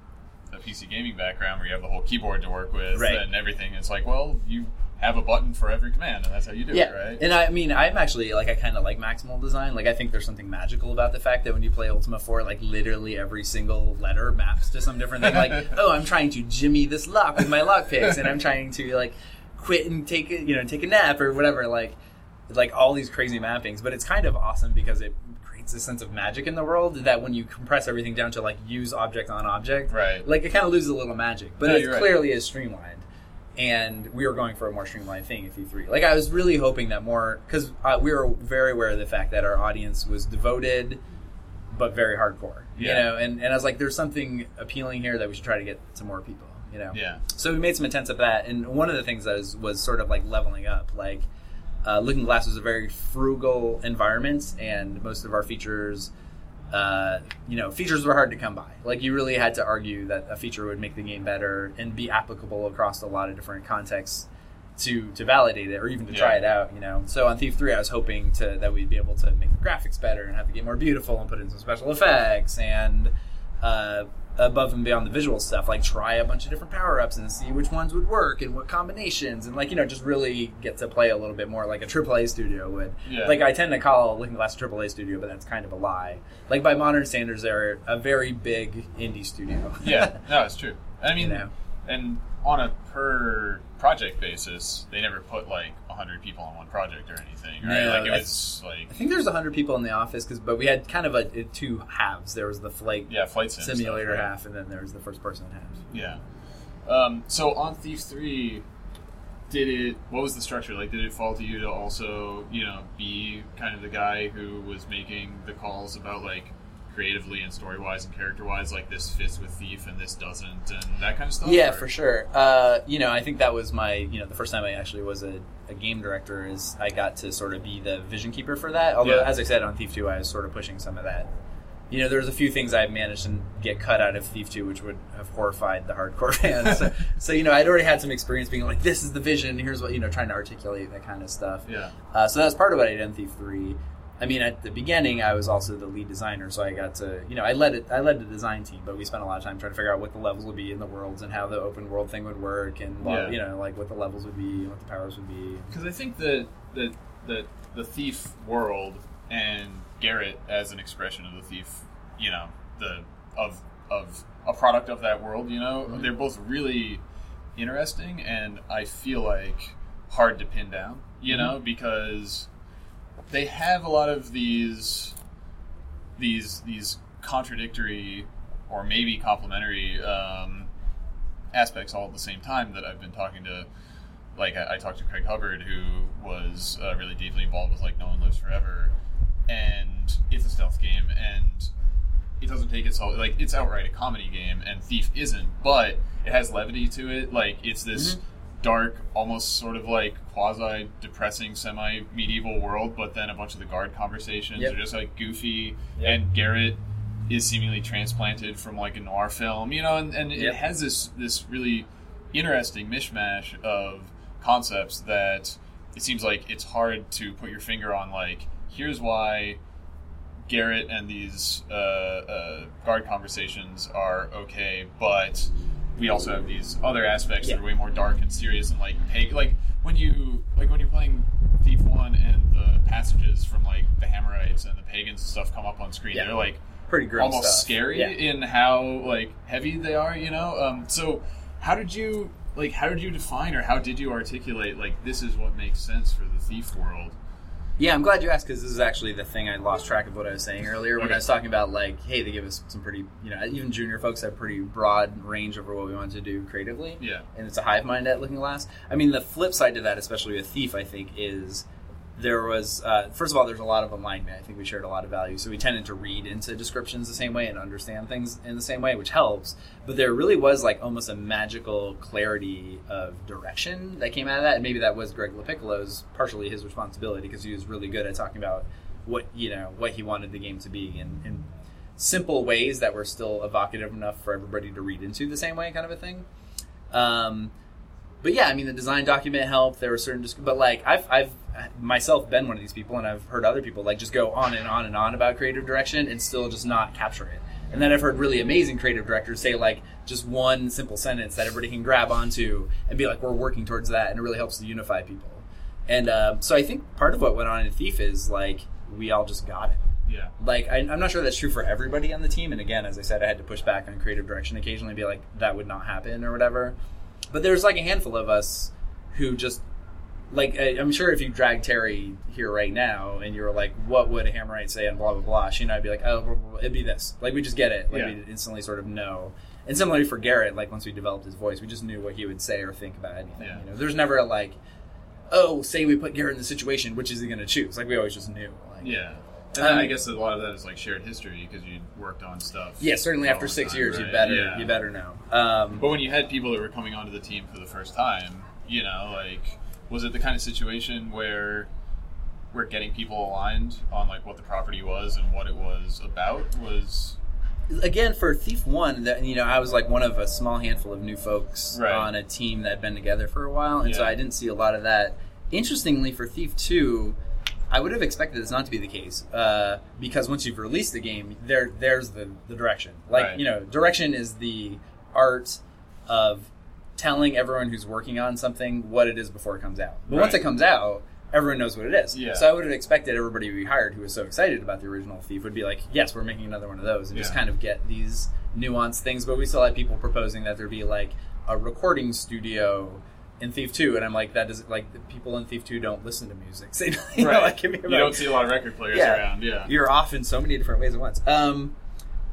a pc gaming background where you have the whole keyboard to work with Right. and everything it's like well you have a button for every command and that's how you do yeah, it right and I mean, I'm actually like I kind of like maximal design. Like I think there's something magical about the fact that when you play Ultima 4, like literally every single letter maps to some different thing. Like, oh, I'm trying to jimmy this lock with my lock picks, and I'm trying to like quit and take a you know take a nap or whatever. Like, like all these crazy mappings. But it's kind of awesome because it creates a sense of magic in the world that when you compress everything down to like use object on object, Right. Like it kind of loses a little magic, but No, it you're right. clearly is streamlined and we were going for a more streamlined thing in E3. Like I was really hoping that more because uh, we were very aware of the fact that our audience was devoted, but very hardcore. You know, and, and I was like, there's something appealing here that we should try to get to more people. You know, yeah so we made some attempts at that, and one of the things that was, was sort of like leveling up. Like, uh, Looking Glass was a very frugal environment, and most of our features, uh, you know, features were hard to come by. Like, you really had to argue that a feature would make the game better and be applicable across a lot of different contexts to to validate it or even to try it out. You know, so on Thief Three, I was hoping to that we'd be able to make the graphics better and have the game more beautiful and put in some special effects and uh, above and beyond the visual stuff, like try a bunch of different power ups and see which ones would work and what combinations, and like you know, just really get to play a little bit more like a AAA studio would. Yeah. Like I tend to call Looking Glass a AAA studio, but that's kind of a lie. Like by modern standards, they're a very big indie studio. yeah no it's true i mean You know. and on a per project basis they never put like 100 people on one project or anything right No, like it I- was like I think there's hundred people in the office, cause, but we had kind of a, a two halves. There was the flight yeah flight sim stuff, simulator right? half, and then there was the first person half. Yeah. Um, so on Thief Three, did it? What was the structure like? Did it fall to you to also, you know, be kind of the guy who was making the calls about like creatively and story wise and character wise, like this fits with Thief and this doesn't, and that kind of stuff? Yeah, or- for sure. Uh, you know, I think that was my, you know, the first time I actually was a, a game director is I got to sort of be the vision keeper for that. Although, Yeah. as I said on Thief 2, I was sort of pushing some of that. You know, there's a few things I managed to get cut out of Thief 2, which would have horrified the hardcore fans. so, so, you know, I'd already had some experience being like, this is the vision, here's what, you know, trying to articulate that kind of stuff. Yeah. Uh, so that's part of what I did in Thief Three. I mean, at the beginning, I was also the lead designer, so I got to, you know, I led it. I led the design team, but we spent a lot of time trying to figure out what the levels would be in the worlds and how the open world thing would work, and Yeah. you know, like what the levels would be, and what the powers would be. Because I think the, the that the thief world and Garrett as an expression of the thief, you know, the of of a product of that world, you know, Mhm. they're both really interesting and I feel like hard to pin down, you Mm-hmm. know, because they have a lot of these these these contradictory or maybe complementary um, aspects all at the same time that I've been talking to like I, I talked to Craig Hubbard, who was uh, really deeply involved with like No One Lives Forever, and it's a stealth game, and it doesn't take itself like it's outright a comedy game, and Thief isn't, but it has levity to it. Like it's this dark, almost sort of like quasi depressing, semi medieval world, but then a bunch of the guard conversations Yep. are just like goofy, Yep. and Garrett is seemingly transplanted from like a noir film, you know, and, and Yep. it has this this really interesting mishmash of concepts that it seems like it's hard to put your finger on like here's why Garrett and these uh, uh, guard conversations are okay, but we also have these other aspects that are way more dark and serious and like pay, like when you like when you're playing Thief One and the passages from like the Hammerites and the pagans and stuff come up on screen, Yeah. they're like Pretty grim almost stuff. scary Yeah. in how like heavy they are. You know, um, so how did you like how did you define or how did you articulate like this is what makes sense for the thief world? Yeah, I'm glad you asked because this is actually the thing I lost track of what I was saying earlier when I was talking about like, hey, they give us some pretty, you know, even junior folks have pretty broad range over what we want to do creatively. Yeah. and it's a hive mind at Looking Glass. I mean, the flip side to that, especially with Thief, I think is there was uh, first of all there's a lot of alignment. I think we shared a lot of value, so we tended to read into descriptions the same way and understand things in the same way, which helps. But there really was like almost a magical clarity of direction that came out of that, and maybe that was Greg LoPiccolo's partially his responsibility because he was really good at talking about what you know what he wanted the game to be in, in simple ways that were still evocative enough for everybody to read into the same way, kind of a thing. Um, but yeah, I mean, the design document helped. There were certain, dis- but like I've, I've myself been one of these people, and I've heard other people like just go on and on and on about creative direction and still just not capture it. And then I've heard really amazing creative directors say like just one simple sentence that everybody can grab onto and be like, "We're working towards that," and it really helps to unify people. And um, so I think part of what went on in Thief is like we all just got it Yeah, like I, I'm not sure that's true for everybody on the team. And again, as I said, I had to push back on creative direction occasionally, be like that would not happen or whatever. But there's like a handful of us who just like I, I'm sure if you drag Terri here right now and you were like, what would a Hammerite say and blah blah blah, she and I'd be like, oh, blah, blah, blah, it'd be this. Like we just get it. Like Yeah. we instantly sort of know. And similarly for Garrett, like once we developed his voice, we just knew what he would say or think about anything. Yeah. You know, there's never a like, oh, say we put Garrett in the situation, which is he going to choose? Like we always just knew. Like, yeah. And then Um, I guess a lot of that is like shared history because you worked on stuff. Yeah, certainly after six time, years, you better Yeah. you better know. Um, But when you had people that were coming onto the team for the first time, you know, like, was it the kind of situation where we're getting people aligned on like what the property was and what it was about? Was again, for Thief One, that you know, I was like one of a small handful of new folks Right. on a team that had been together for a while, and so I didn't see a lot of that. Interestingly, for Thief Two, I would have expected this not to be the case uh, because once you've released the game, there there's the the direction. Like Right. you know, direction is the art of telling everyone who's working on something what it is before it comes out. But once it comes out, everyone knows what it is. Yeah. So I would have expected everybody we hired who was so excited about the original Thief would be like, "Yes, we're making another one of those," and just kind of get these nuanced things. But we still had people proposing that there be like a recording studio in Thief Two, and I'm like, that does like the people in Thief Two don't listen to music. So, you know, like, give me you don't see a lot of record players Yeah. around. Yeah, You're off in so many different ways at once. Um,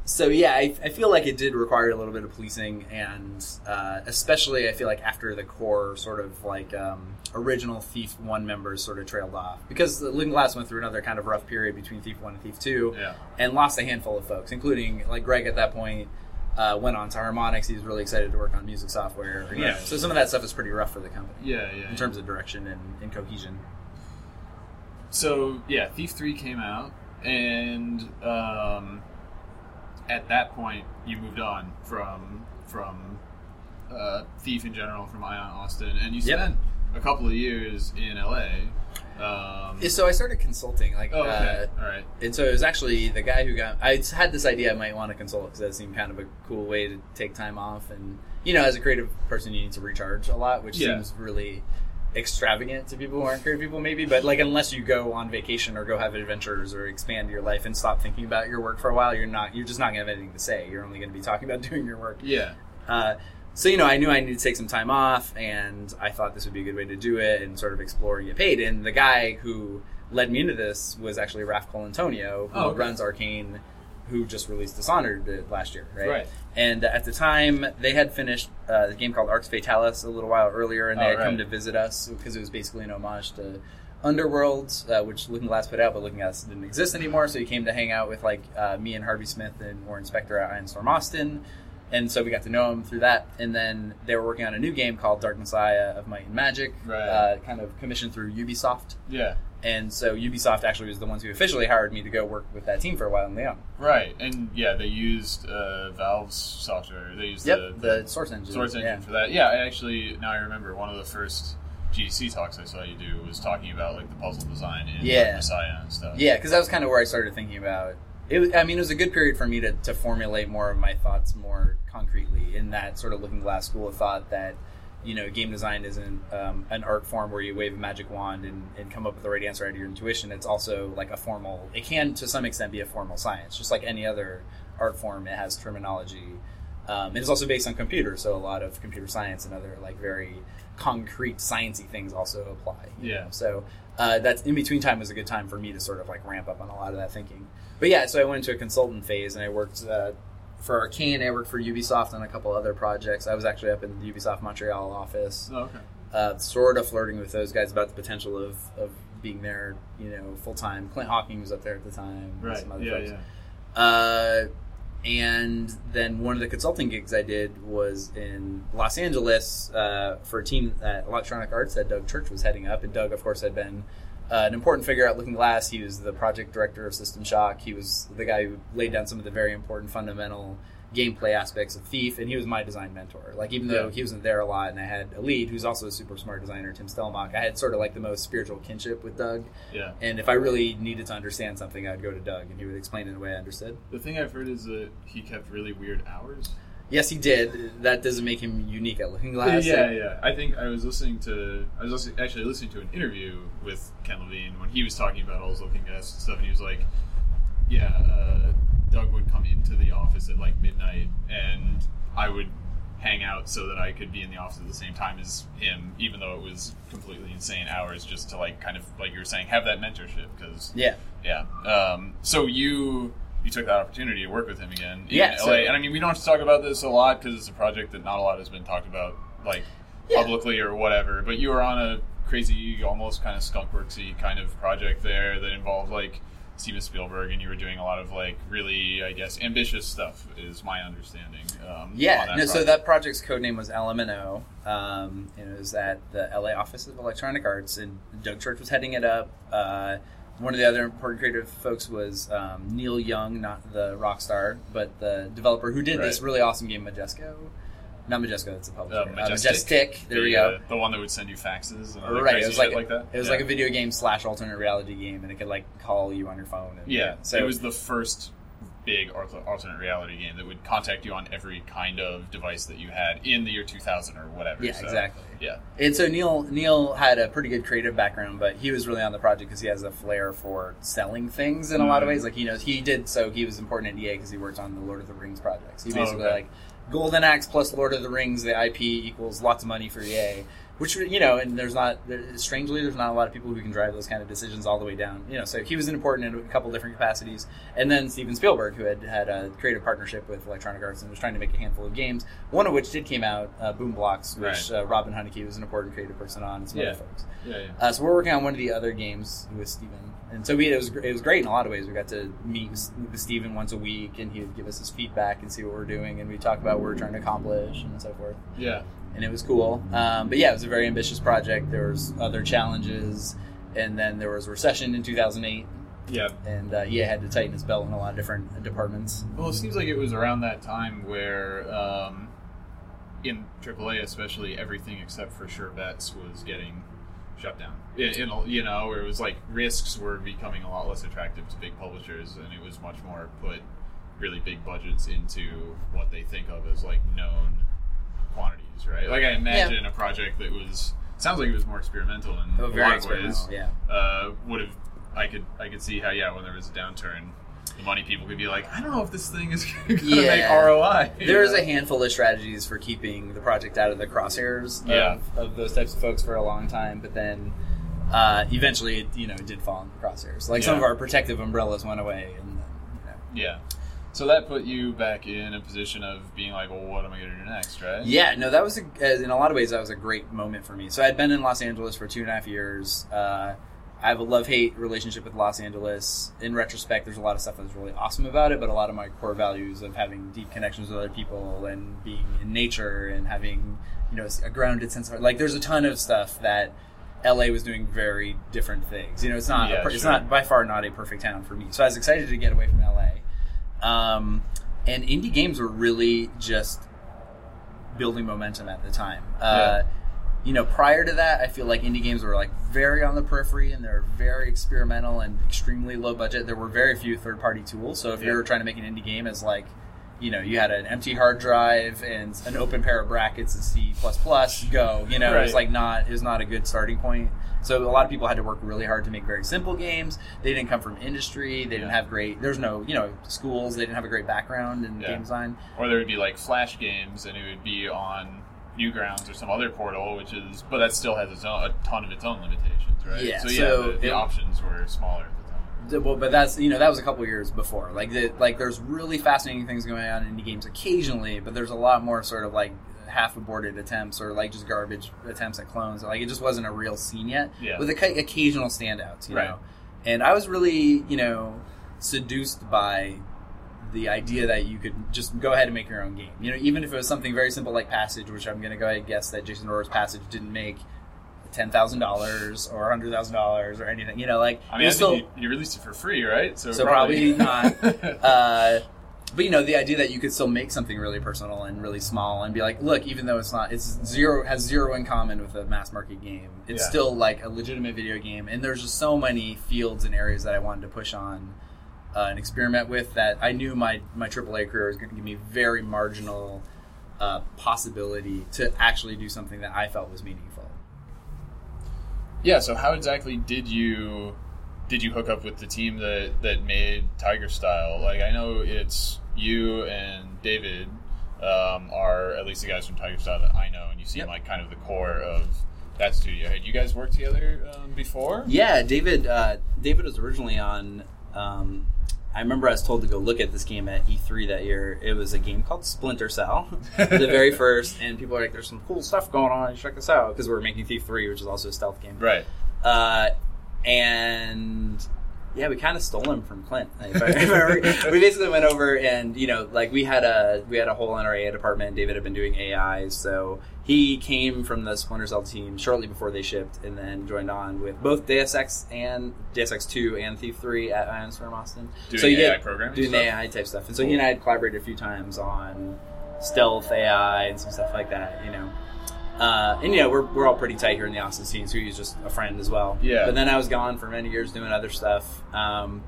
so yeah, I, I feel like it did require a little bit of policing, and uh, especially I feel like after the core sort of like um, original Thief One members sort of trailed off because the Looking Glass went through another kind of rough period between Thief One and Thief Two, Yeah. and lost a handful of folks, including like Greg at that point. Uh, went on to Harmonix. He was really excited to work on music software. You know, Right. so some of that stuff is pretty rough for the company yeah, yeah. in terms of direction and, and cohesion. So yeah, Thief Three came out, and um, at that point, you moved on from from uh, Thief in general, from Ion Austin, and you Yep. spent a couple of years in LA. Um, So I started consulting, like, oh, okay, uh, all right, and so it was actually the guy who got. I had this idea I might want to consult because that seemed kind of a cool way to take time off, and you know, as a creative person, you need to recharge a lot, which Yeah. seems really extravagant to people who aren't creative people, maybe. But like, unless you go on vacation or go have adventures or expand your life and stop thinking about your work for a while, you're not. You're just not going to have anything to say. You're only going to be talking about doing your work. yeah, Uh, so you know, I knew I needed to take some time off, and I thought this would be a good way to do it and sort of explore and get paid. And the guy who led me into this was actually Raf Colantonio, who Oh, okay. runs Arkane, who just released Dishonored last year, right? Right. And at the time, they had finished uh, the game called Arx Fatalis a little while earlier, and they Oh, had come to visit us because it was basically an homage to Underworld, uh, which Looking Glass put out, but Looking Glass didn't exist anymore. So he came to hang out with like uh, me and Harvey Smith and Warren Spector at Ion Storm Austin, and so we got to know him through that. And then they were working on a new game called Dark Messiah of Might and Magic, Right. uh, kind of commissioned through Ubisoft. yeah, And so Ubisoft actually was the ones who officially hired me to go work with that team for a while in Lyon. right, and yeah, they used uh, Valve's software. They used Yep, the, the Source Engine. Source engine yeah. for that. Yeah, I actually now I remember one of the first GDC talks I saw you do was talking about like the puzzle design in Yeah. Messiah and stuff. Yeah, because that was kind of where I started thinking about it. I mean, it was a good period for me to, to formulate more of my thoughts more concretely in that sort of looking glass school of thought that you know, game design isn't um, an art form where you wave a magic wand and, and come up with the right answer out of your intuition. It's also like a formal. It can, to some extent, be a formal science, just like any other art form. It has terminology. Um, it is also based on computers, so a lot of computer science and other like very concrete sciencey things also apply. Yeah. know? So uh, that's in between time was a good time for me to sort of like ramp up on a lot of that thinking. But yeah, so I went into a consultant phase and I worked uh, for Arkane. I worked for Ubisoft on a couple other projects. I was actually up in the Ubisoft Montreal office, Oh, okay. uh, sort of flirting with those guys about the potential of, of being there, you know, full time. Clint Hocking was up there at the time. and Right. Some other Yeah, folks. yeah. Uh, and then one of the consulting gigs I did was in Los Angeles uh, for a team at Electronic Arts that Doug Church was heading up. And Doug, of course, had been uh, an important figure at Looking Glass. He was the project director of System Shock. He was the guy who laid down some of the very important fundamental gameplay aspects of Thief, and he was my design mentor. Like even though Yeah. he wasn't there a lot, and I had a lead who's also a super smart designer, Tim Stellmach. I had sort of like the most spiritual kinship with Doug. Yeah. And if I really needed to understand something, I'd go to Doug, and he would explain it in a way I understood. The thing I've heard is that he kept really weird hours. Yes, he did. That doesn't make him unique at Looking Glass. yeah, yeah. I think I was listening to. I was actually listening to an interview with Ken Levine when he was talking about all his looking glass stuff, and he was like, "Yeah, uh, Doug would come into the office at like midnight, and I would hang out so that I could be in the office at the same time as him, even though it was completely insane hours, just to like kind of like you were saying, have that mentorship because Yeah. yeah. Um, so you you took that opportunity to work with him again in Yeah, LA, so- and I mean we don't have to talk about this a lot because it's a project that not a lot has been talked about like Yeah. publicly or whatever. But you were on a crazy, almost kind of skunkworksy kind of project there that involved like Steven Spielberg, and you were doing a lot of like really, I guess, ambitious stuff. Is my understanding. Um, Yeah, that no, so that project's code name was LMNO. Um, it was at the LA office of Electronic Arts, and Doug Church was heading it up. Uh, one of the other important creative folks was um, Neil Young, not the rock star, but the developer who did this really awesome game, Majesco. Not Majesco, that's a publisher. Uh, Uh, Majestic. Majestic. There the, we go. uh, the one that would send you faxes and other right, it was like shit like that. it was Yeah. like a video game slash alternate reality game, and it could like call you on your phone. And, Yeah, so it was the first big alternate reality game that would contact you on every kind of device that you had in the year 2000 or whatever. Yeah, so, exactly. Yeah, And so Neil Neil had a pretty good creative background, but he was really on the project because he has a flair for selling things in a lot of Mhm. ways. Like he knows he did so he was important at EA because he worked on the Lord of the Rings projects. He Oh, basically okay. like Golden Axe plus Lord of the Rings, the IP equals lots of money for EA. Which you know, and there's not there, strangely there's not a lot of people who can drive those kind of decisions all the way down. You know, so he was important in a couple different capacities. And then Steven Spielberg, who had had a creative partnership with Electronic Arts and was trying to make a handful of games, one of which did came out, uh, Boom Blox, which Right. uh, Robin Hunicke was an important creative person on, and some Yeah. other folks. yeah, yeah. Uh, so we're working on one of the other games with Steven. And so we, it was it was great in a lot of ways. We got to meet with, with Steven once a week, and he would give us his feedback and see what we're doing, and we talk about what we're trying to accomplish and so forth. yeah. And it was cool. Um, but yeah, it was a very ambitious project. There was other challenges, and then there was a recession in 2008, Yeah. and uh, EA had to tighten its belt in a lot of different departments. Well, it seems like it was around that time where, um, in AAA especially, everything except for sure bets was getting shut down. In a- you know, where it was like risks were becoming a lot less attractive to big publishers, and it was much more put really big budgets into what they think of as like known quantities, right? Like I imagine a project that was sounds like it was more experimental in Oh, a lot of ways. yeah. uh, would have I could I could see how yeah when there was a downturn, the money people could be like I don't know if this thing is going to Yeah. make ROI. There's a handful of strategies for keeping the project out of the crosshairs of, Yeah. of those types of folks for a long time, but then uh, eventually, it, you know, it did fall in the crosshairs. Like some of our protective umbrellas went away, and then, you know. yeah. So that put you back in a position of being like, well, what am I going to do next, right? Yeah, no, that was a, in a lot of ways that was a great moment for me. So I'd been in Los Angeles for two and a half years. Uh, I have a love hate relationship with Los Angeles. In retrospect, there's a lot of stuff that's really awesome about it, but a lot of my core values of having deep connections with other people and being in nature and having you know a grounded sense of like there's a ton of stuff that LA was doing very different things. You know, it's not Yeah, a per- it's sure. not by far not a perfect town for me. So I was excited to get away from LA. Um, and indie games were really just building momentum at the time. Uh, you know, prior to that, I feel like indie games were like very on the periphery and they're very experimental and extremely low budget. There were very few third party tools. So if Yeah. you were trying to make an indie game as like you know, you had an empty hard drive and an open pair of brackets and C go. You know, it was like not it was not a good starting point. So a lot of people had to work really hard to make very simple games. They didn't come from industry. They didn't have great. There's no you know schools. They didn't have a great background in Yeah. game design. or there would be like flash games and it would be on newgrounds or some other portal which is but that still has its own a ton of its own limitations right Yeah, so yeah so the, the it- options were smaller at the time Well, but that's you know that was a couple years before. Like the, like there's really fascinating things going on in indie games occasionally, but there's a lot more sort of like half aborted attempts or like just garbage attempts at clones. Like it just wasn't a real scene yet. Yeah. With occa- occasional standouts, you Right. know. And I was really you know seduced by the idea that you could just go ahead and make your own game. You know, even if it was something very simple like Passage, which I'm going to go ahead and guess that Jason Rohrer's Passage didn't make ten thousand dollars or hundred thousand dollars or anything. You know, like I mean, I still- you, you released it for free, right? so probably not. Uh, but you know, the idea that you could still make something really personal and really small, and be like, look, even though it's not, it's zero has zero in common with a mass market game. It's Yeah. still like a legitimate video game, and there's just so many fields and areas that I wanted to push on uh, and experiment with that I knew my my AAA career was going to give me very marginal uh, possibility to actually do something that I felt was meaningful. yeah. So how exactly did you did you hook up with the team that that made Tiger Style? Like I know it's you and David um, are at least the guys from Tiger Style that I know, and you seem Yep. like kind of the core of that studio. Had you guys worked together um, before? Yeah, David. Uh, David was originally on. Um, I remember I was told to go look at this game at E3 that year. It was a game called Splinter Cell, the very first, and people are like, "There's some cool stuff going on. You check this out." Because we were making Thief 3, which is also a stealth game. Right. Uh, and yeah, we kind of stole him from Clint. If I, remember. we basically went over and you know, like we had a we had a whole AI department. David had been doing AI, so he came from the Splinter Cell team shortly before they shipped, and then joined on with both Deus Ex and Deus Ex Two and Thief Three at Ionospheric Austin. Doing so you AI get programming doing stuff? AI type stuff, and so he and I had collaborated a few times on stealth AI and some stuff like that. You know. Uh, and you know we're, we're all pretty tight here in the Austin scene, so he's just a friend as well. Yeah. But then I was gone for many years doing other stuff, um,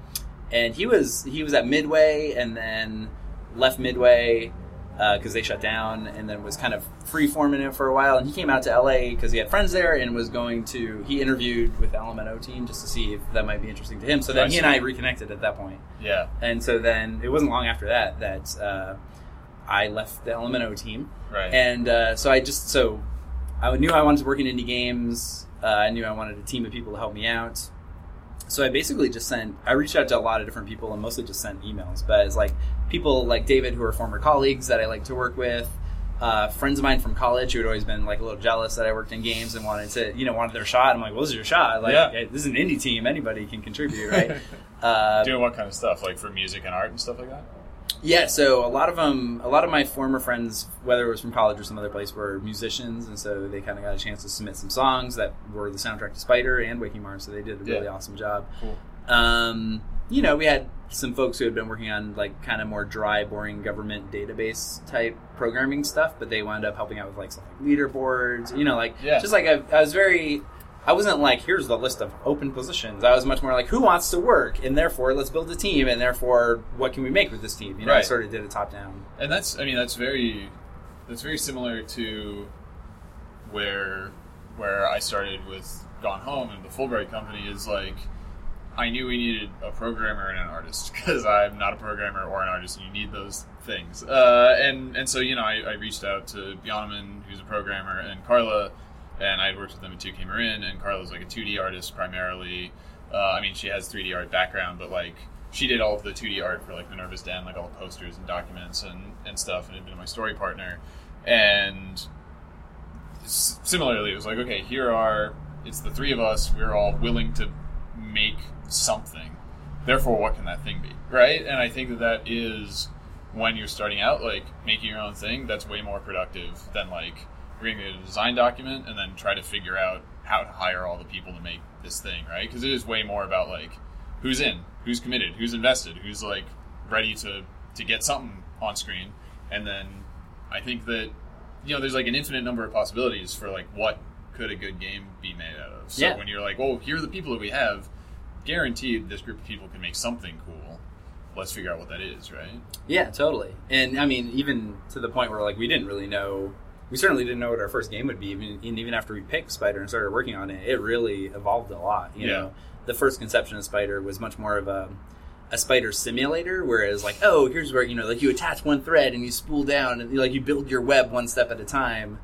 and he was he was at Midway, and then left Midway because they shut down, and then was kind of free forming it for a while. And he came out to LA because he had friends there, and was going to he interviewed with the LMNO team just to see if that might be interesting to him. So then he and. I reconnected at that point. Yeah. And so then it wasn't long after that that uh, I left the LMNO team. Right. And uh, so I just so I knew I wanted to work in indie games. Uh, I knew I wanted a team of people to help me out. So I basically just sent. I reached out to a lot of different people and mostly just sent emails. But it's like people like David who are former colleagues that I like to work with. Uh, friends of mine from college who had always been like a little jealous that I worked in games and wanted to, you know, wanted their shot. I'm like, well, this is your shot. Like, Yeah. this is an indie team. Anybody can contribute, right? uh, Doing what kind of stuff? Like for music and art and stuff like that? Yeah, so a lot of them, a lot of my former friends, whether it was from college or some other place, were musicians, and so they kind of got a chance to submit some songs that were the soundtrack to Spider and Waking Mars. So they did a really Yeah. awesome job. Cool. Um, you know, we had some folks who had been working on like kind of more dry, boring government database type programming stuff, but they wound up helping out with like stuff like leaderboards. You know, like Yeah. just like I, I was very. I wasn't like, here's the list of open positions. I was much more like, who wants to work, and therefore let's build a team, and therefore what can we make with this team? You know, I sort of did a top down. And that's I mean that's very that's very similar to where where I started with Gone Home and the Fullbright company is like I knew we needed a programmer and an artist because I'm not a programmer or an artist and you need those things. Uh, and and so you know I, I reached out to Johnnemann who's a programmer and Karla and I worked with them at 2K Marin and Karla's like a 2D artist primarily. Uh, I mean she has 3D art background but like she did all of the 2D art for like Minerva's Den, like all the posters and documents and, and stuff, and had been my story partner. And similarly, it was like, okay, here are, it's the three of us, we're all willing to make something. Therefore, what can that thing be? Right? And I think that that is, when you're starting out, like making your own thing, that's way more productive than like reading a design document and then try to figure out how to hire all the people to make this thing, right? Because it is way more about like who's in, who's committed, who's invested, who's like ready to to get something on screen, and then I think that you know there's like an infinite number of possibilities for like what could a good game be made out of. So Yeah. when you're like, oh, here are the people that we have, guaranteed this group of people can make something cool. let's figure out what that is, right? Yeah, totally. And I mean, even to the point where like we didn't really know. We certainly didn't know what our first game would be. Even and even after we picked Spider and started working on it, it really evolved a lot. You Yeah. know, the first conception of Spider was much more of a a spider simulator, whereas like, oh, here's where you know, like you attach one thread and you spool down and like you build your web one step at a time.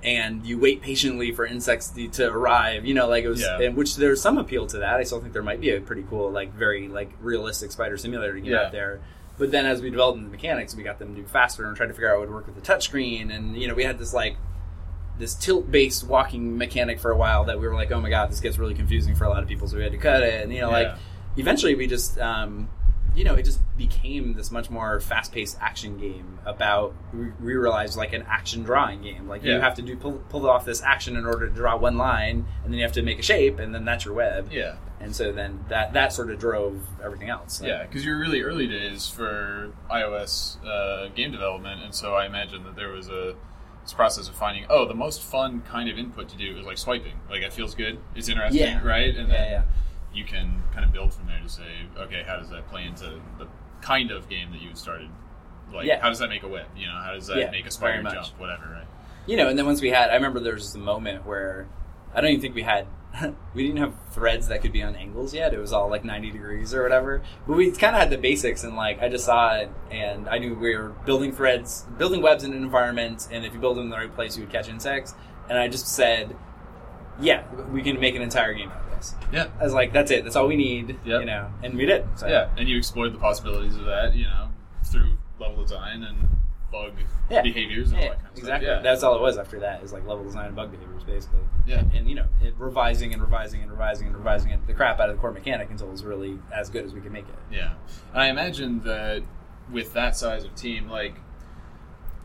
And you wait patiently for insects to, to arrive, you know, like it was, Yeah. and which there's some appeal to that. I still think there might be a pretty cool, like very like realistic spider simulator to get Yeah. out there. But then as we developed the mechanics, we got them to do faster and tried to figure out what would work with the touchscreen. And you know, we had this like this tilt based walking mechanic for a while that we were like, oh my god, this gets really confusing for a lot of people, so we had to cut it. And you know, Yeah. like eventually we just um, you know, it just became this much more fast paced action game about we, we realized like an action drawing game. Like you have to do pull, pull off this action in order to draw one line, and then you have to make a shape, and then that's your web. Yeah. And so then that that sort of drove everything else. Yeah, because you're really early days for iOS uh, game development, and so I imagine that there was a this process of finding oh the most fun kind of input to do is like swiping. Like it feels good, it's interesting, Yeah. right? And then yeah. you can kind of build from there to say okay, how does that play into the kind of game that you started? Like Yeah. how does that make a whip? You know, how does that Yeah, make a spider jump? Whatever, right? you know, and then once we had, I remember there was a moment where I don't even think we had, we didn't have threads that could be on angles yet. It was all like 90 degrees or whatever. But we kind of had the basics, and like I just saw it, and I knew we were building threads, building webs in an environment, and if you build them in the right place, you would catch insects. And I just said, yeah, we can make an entire game out of this. Yeah. I was like, that's it. That's all we need. Yep. You know, and we did. So. Yeah, and you explored the possibilities of that, you know, through level design and bug Yeah. behaviors and all Yeah, that kind of exactly. stuff. Yeah. That's all it was after that. Is like level design and bug behaviors, basically. Yeah. And, and, you know, it, revising and revising and revising and revising it, the crap out of the core mechanic until it was really as good as we could make it. Yeah, and I imagine that with that size of team, like,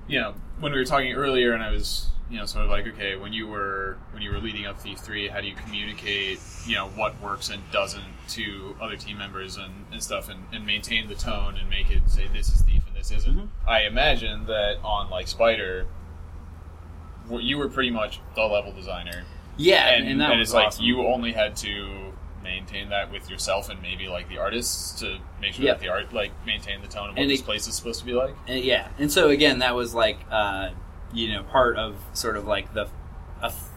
you know, when we were talking earlier, and I was, you know, sort of like, okay, when you were when you were leading up Thief Three, how do you communicate, you know, what works and doesn't to other team members and, and stuff, and, and maintain the tone and make it say this is Thief this isn't. Mhm. I imagine that on like Spider, you were pretty much the level designer, Yeah, and, and, that and was it's like awesome. you only had to maintain that with yourself and maybe like the artists to make sure Yeah. that the art like maintain the tone of what And this it- place is supposed to be like. And, yeah, and so again, that was like, uh, you know, part of sort of like the a f-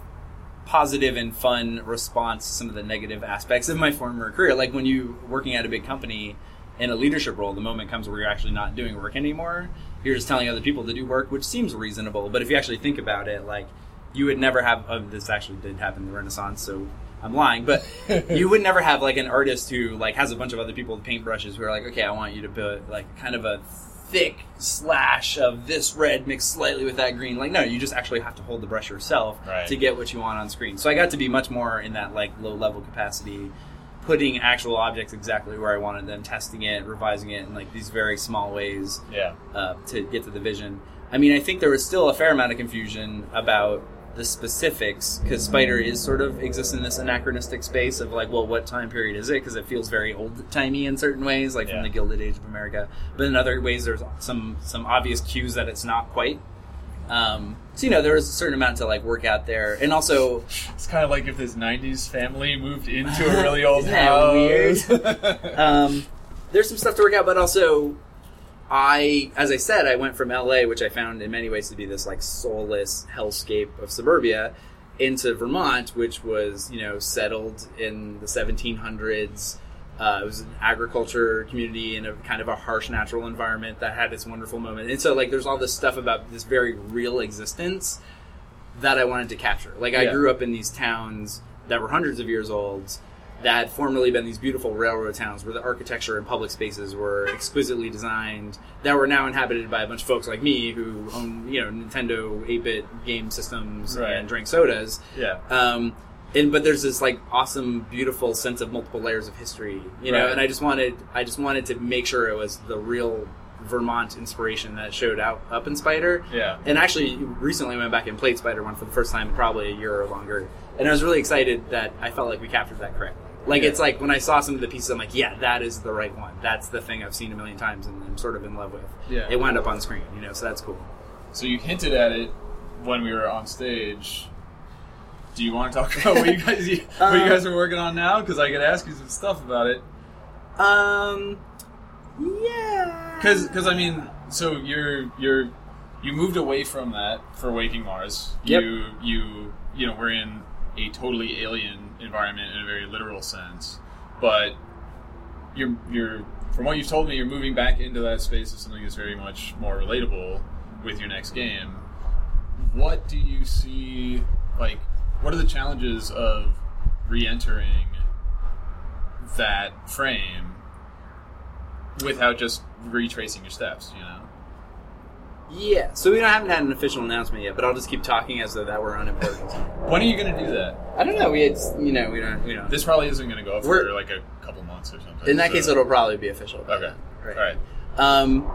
positive and fun response to some of the negative aspects of my former career. Like when you working at a big company in a leadership role, the moment comes where you're actually not doing work anymore. You're just telling other people to do work, which seems reasonable. But if you actually think about it, like you would never have. Oh, this actually did happen in the Renaissance, so I'm lying. But you would never have like an artist who like has a bunch of other people with paintbrushes who are like, okay, I want you to put like kind of a thick slash of this red mixed slightly with that green. Like, no, you just actually have to hold the brush yourself Right. to get what you want on screen. So I got to be much more in that like low level capacity, putting actual objects exactly where I wanted them, testing it, revising it in like these very small ways Yeah, uh, to get to the vision. I mean, I think there was still a fair amount of confusion about the specifics because Spider is sort of exists in this anachronistic space of like, well, what time period is it? Because it feels very old timey in certain ways, like Yeah. from the Gilded Age of America. But in other ways, there's some some obvious cues that it's not quite. Um, so you know, there was a certain amount to like work out there, and also it's kind of like if this '90s family moved into a really old house. weird? um, there's some stuff to work out, but also, I, as I said, I went from LA, which I found in many ways to be this like soulless hellscape of suburbia, into Vermont, which was you know settled in the 1700s. Uh, it was an agriculture community in a kind of a harsh natural environment that had its wonderful moment. And so, like, there's all this stuff about this very real existence that I wanted to capture. Like, I Yeah. grew up in these towns that were hundreds of years old that had formerly been these beautiful railroad towns where the architecture and public spaces were exquisitely designed that were now inhabited by a bunch of folks like me who own, you know, Nintendo 8-bit game systems Right. and drink sodas. yeah, Um, and but there's this like awesome, beautiful sense of multiple layers of history, you know. Right. And I just wanted, I just wanted to make sure it was the real Vermont inspiration that showed out up in Spider. yeah. And actually, recently went back and played Spider One for the first time in probably a year or longer, and I was really excited that I felt like we captured that correctly. Like Yeah. it's like when I saw some of the pieces, I'm like, yeah, that is the right one. That's the thing I've seen a million times and I'm sort of in love with. Yeah. It wound up on screen, you know, so that's cool. So you hinted at it when we were on stage. Do you want to talk about what you guys what you Um, guys are working on now? Because I could ask you some stuff about it. Um, Yeah. Because I mean, so you're you're you moved away from that for Waking Mars. Yep. You you you know we're in a totally alien environment in a very literal sense, but you're you're from what you've told me, you're moving back into that space of something that's very much more relatable with your next game. What do you see? Like, what are the challenges of re-entering that frame without just retracing your steps? You know. Yeah. So we haven't had an official announcement yet, but I'll just keep talking as though that were unimportant. When are you going to do that? I don't know. We had, you know, we don't, you know. This probably isn't going to go for We're- like a couple months or something. In that so- case, it'll probably be official. Okay. Right. All right. Um,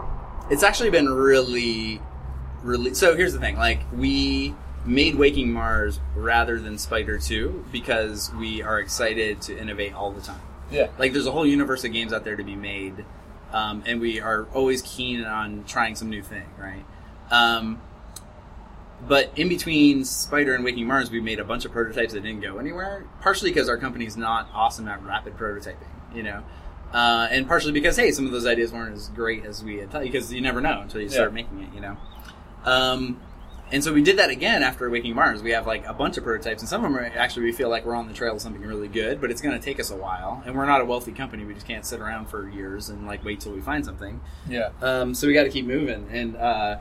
it's actually been really, really. So here's the thing: like we made Waking Mars rather than Spider Two because we are excited to innovate all the time. Yeah. Like there's a whole universe of games out there to be made, um, and we are always keen on trying some new thing, right? Um, but in between Spider and Waking Mars, we made a bunch of prototypes that didn't go anywhere. Partially because our company's not awesome at rapid prototyping, you know, uh, and partially because hey, some of those ideas weren't as great as we had thought. Because you never know until you start Yeah. making it, you know. Um, and so we did that again after Waking Mars. We have like a bunch of prototypes, and some of them are actually we feel like we're on the trail of something really good, but it's going to take us a while. And we're not a wealthy company; we just can't sit around for years and like wait till we find something. Yeah. Um, so we got to keep moving, and uh,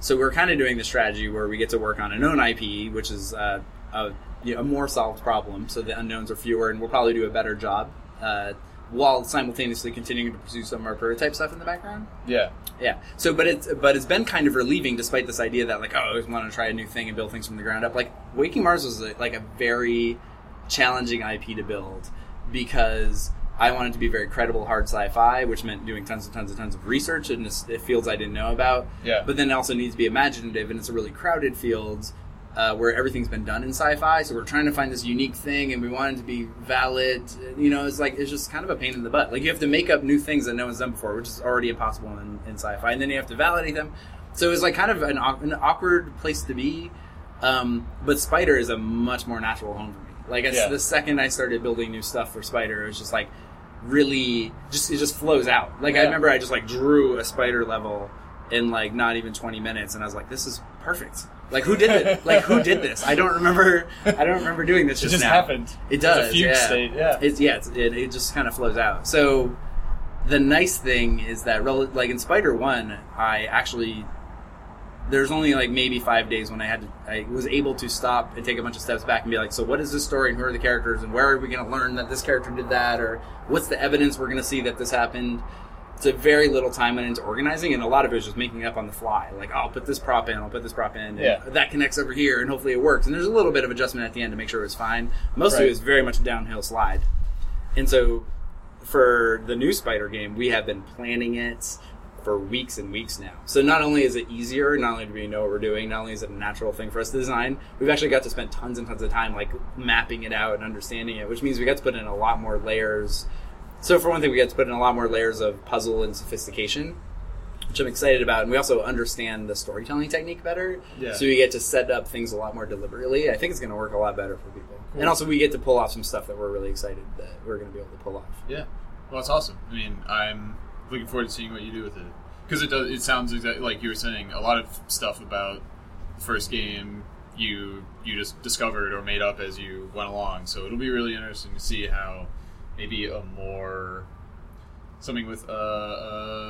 so we're kind of doing the strategy where we get to work on a known IP, which is uh, a, you know, a more solved problem. So the unknowns are fewer, and we'll probably do a better job uh, while simultaneously continuing to pursue some of our prototype stuff in the background. Yeah. Yeah. So, but it's but it's been kind of relieving, despite this idea that like, oh, I always want to try a new thing and build things from the ground up. Like, Waking Mars was a, like a very challenging IP to build because I wanted to be very credible hard sci-fi, which meant doing tons and tons and tons of research in this- fields I didn't know about. Yeah. But then it also needs to be imaginative, and it's a really crowded field. Uh, where everything's been done in sci-fi, so we're trying to find this unique thing, and we want it to be valid. You know, it's like it's just kind of a pain in the butt. Like you have to make up new things that no one's done before, which is already impossible in, in sci-fi, and then you have to validate them. So it's like kind of an, an awkward place to be. Um, but Spider is a much more natural home for me. Like it's, Yeah. the second I started building new stuff for Spider, it was just like really just it just flows out. Like I remember I just like drew a Spider level in like not even 20 minutes, and I was like, this is perfect. Like who did it? like who did this? I don't remember. I don't remember doing this just, It just, now. happened. It It's does. a fugue yeah. state, yeah. It's yeah. It's, it, it just kind of flows out. So the nice thing is that rel- like in Spider One, I actually there's only like maybe five days when I had to I was able to stop and take a bunch of steps back and be like, so what is this story and who are the characters and where are we going to learn that this character did that or what's the evidence we're going to see that this happened. So very little time went into organizing, and a lot of it was just making it up on the fly. Like, oh, I'll put this prop in, I'll put this prop in, and Yeah. that connects over here, and hopefully it works. And there's a little bit of adjustment at the end to make sure it was fine. Most of Right. it is very much a downhill slide. And so for the new Spider game, we have been planning it for weeks and weeks now. So not only is it easier, not only do we know what we're doing, not only is it a natural thing for us to design, we've actually got to spend tons and tons of time like mapping it out and understanding it, which means we got to put in a lot more layers. So for one thing, we got to put in a lot more layers of puzzle and sophistication, which I'm excited about. And we also understand the storytelling technique better. Yeah. So we get to set up things a lot more deliberately. I think it's going to work a lot better for people. Cool. And also we get to pull off some stuff that we're really excited that we're going to be able to pull off. Yeah. Well, it's awesome. I mean, I'm looking forward to seeing what you do with it because it does. It sounds exactly like you were saying. A lot of stuff about the first game you you just discovered or made up as you went along. So it'll be really interesting to see how maybe a more something with a,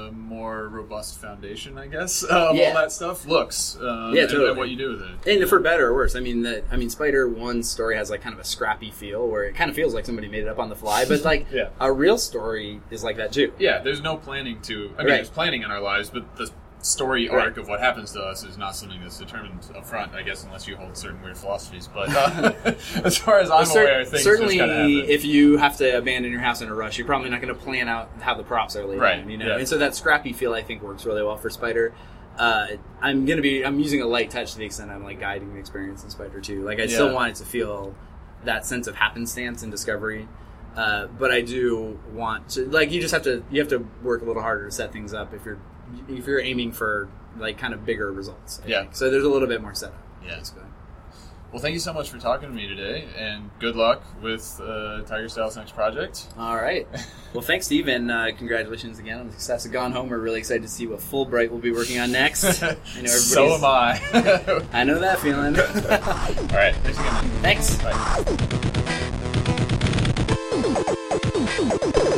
a more robust foundation, I guess, of Yeah. all that stuff looks. Um, Yeah, totally. And what you do with it. And for better or worse, I mean, the, I mean, Spider One's story has like kind of a scrappy feel where it kind of feels like somebody made it up on the fly, but like Yeah. a real story is like that too. Yeah, there's no planning to. I mean, Right. there's planning in our lives, but the story Right. arc of what happens to us is not something that's determined up front, I guess, unless you hold certain weird philosophies. But uh, as far as I'm Cer- aware, things certainly, if you have to abandon your house in a rush, you're probably not going to plan out how the props are laid Right, you know. yeah. And so that scrappy feel, I think, works really well for Spider. Uh, I'm gonna be. I'm using a light touch to the extent I'm like guiding the experience in Spider 2. Like I still Yeah. want it to feel that sense of happenstance and discovery. Uh, but I do want to like you just have to you have to work a little harder to set things up if you're if you're aiming for like kind of bigger results. I Yeah. think. So there's a little bit more setup. Yeah. basically. well, thank you so much for talking to me today, and good luck with uh, Tiger Style's next project. All right. Well, thanks, Steve, and uh, congratulations again on the success of Gone Home. We're really excited to see what Fullbright will be working on next. I know so am I. I know that feeling. All right, thanks again. thanks. Bye.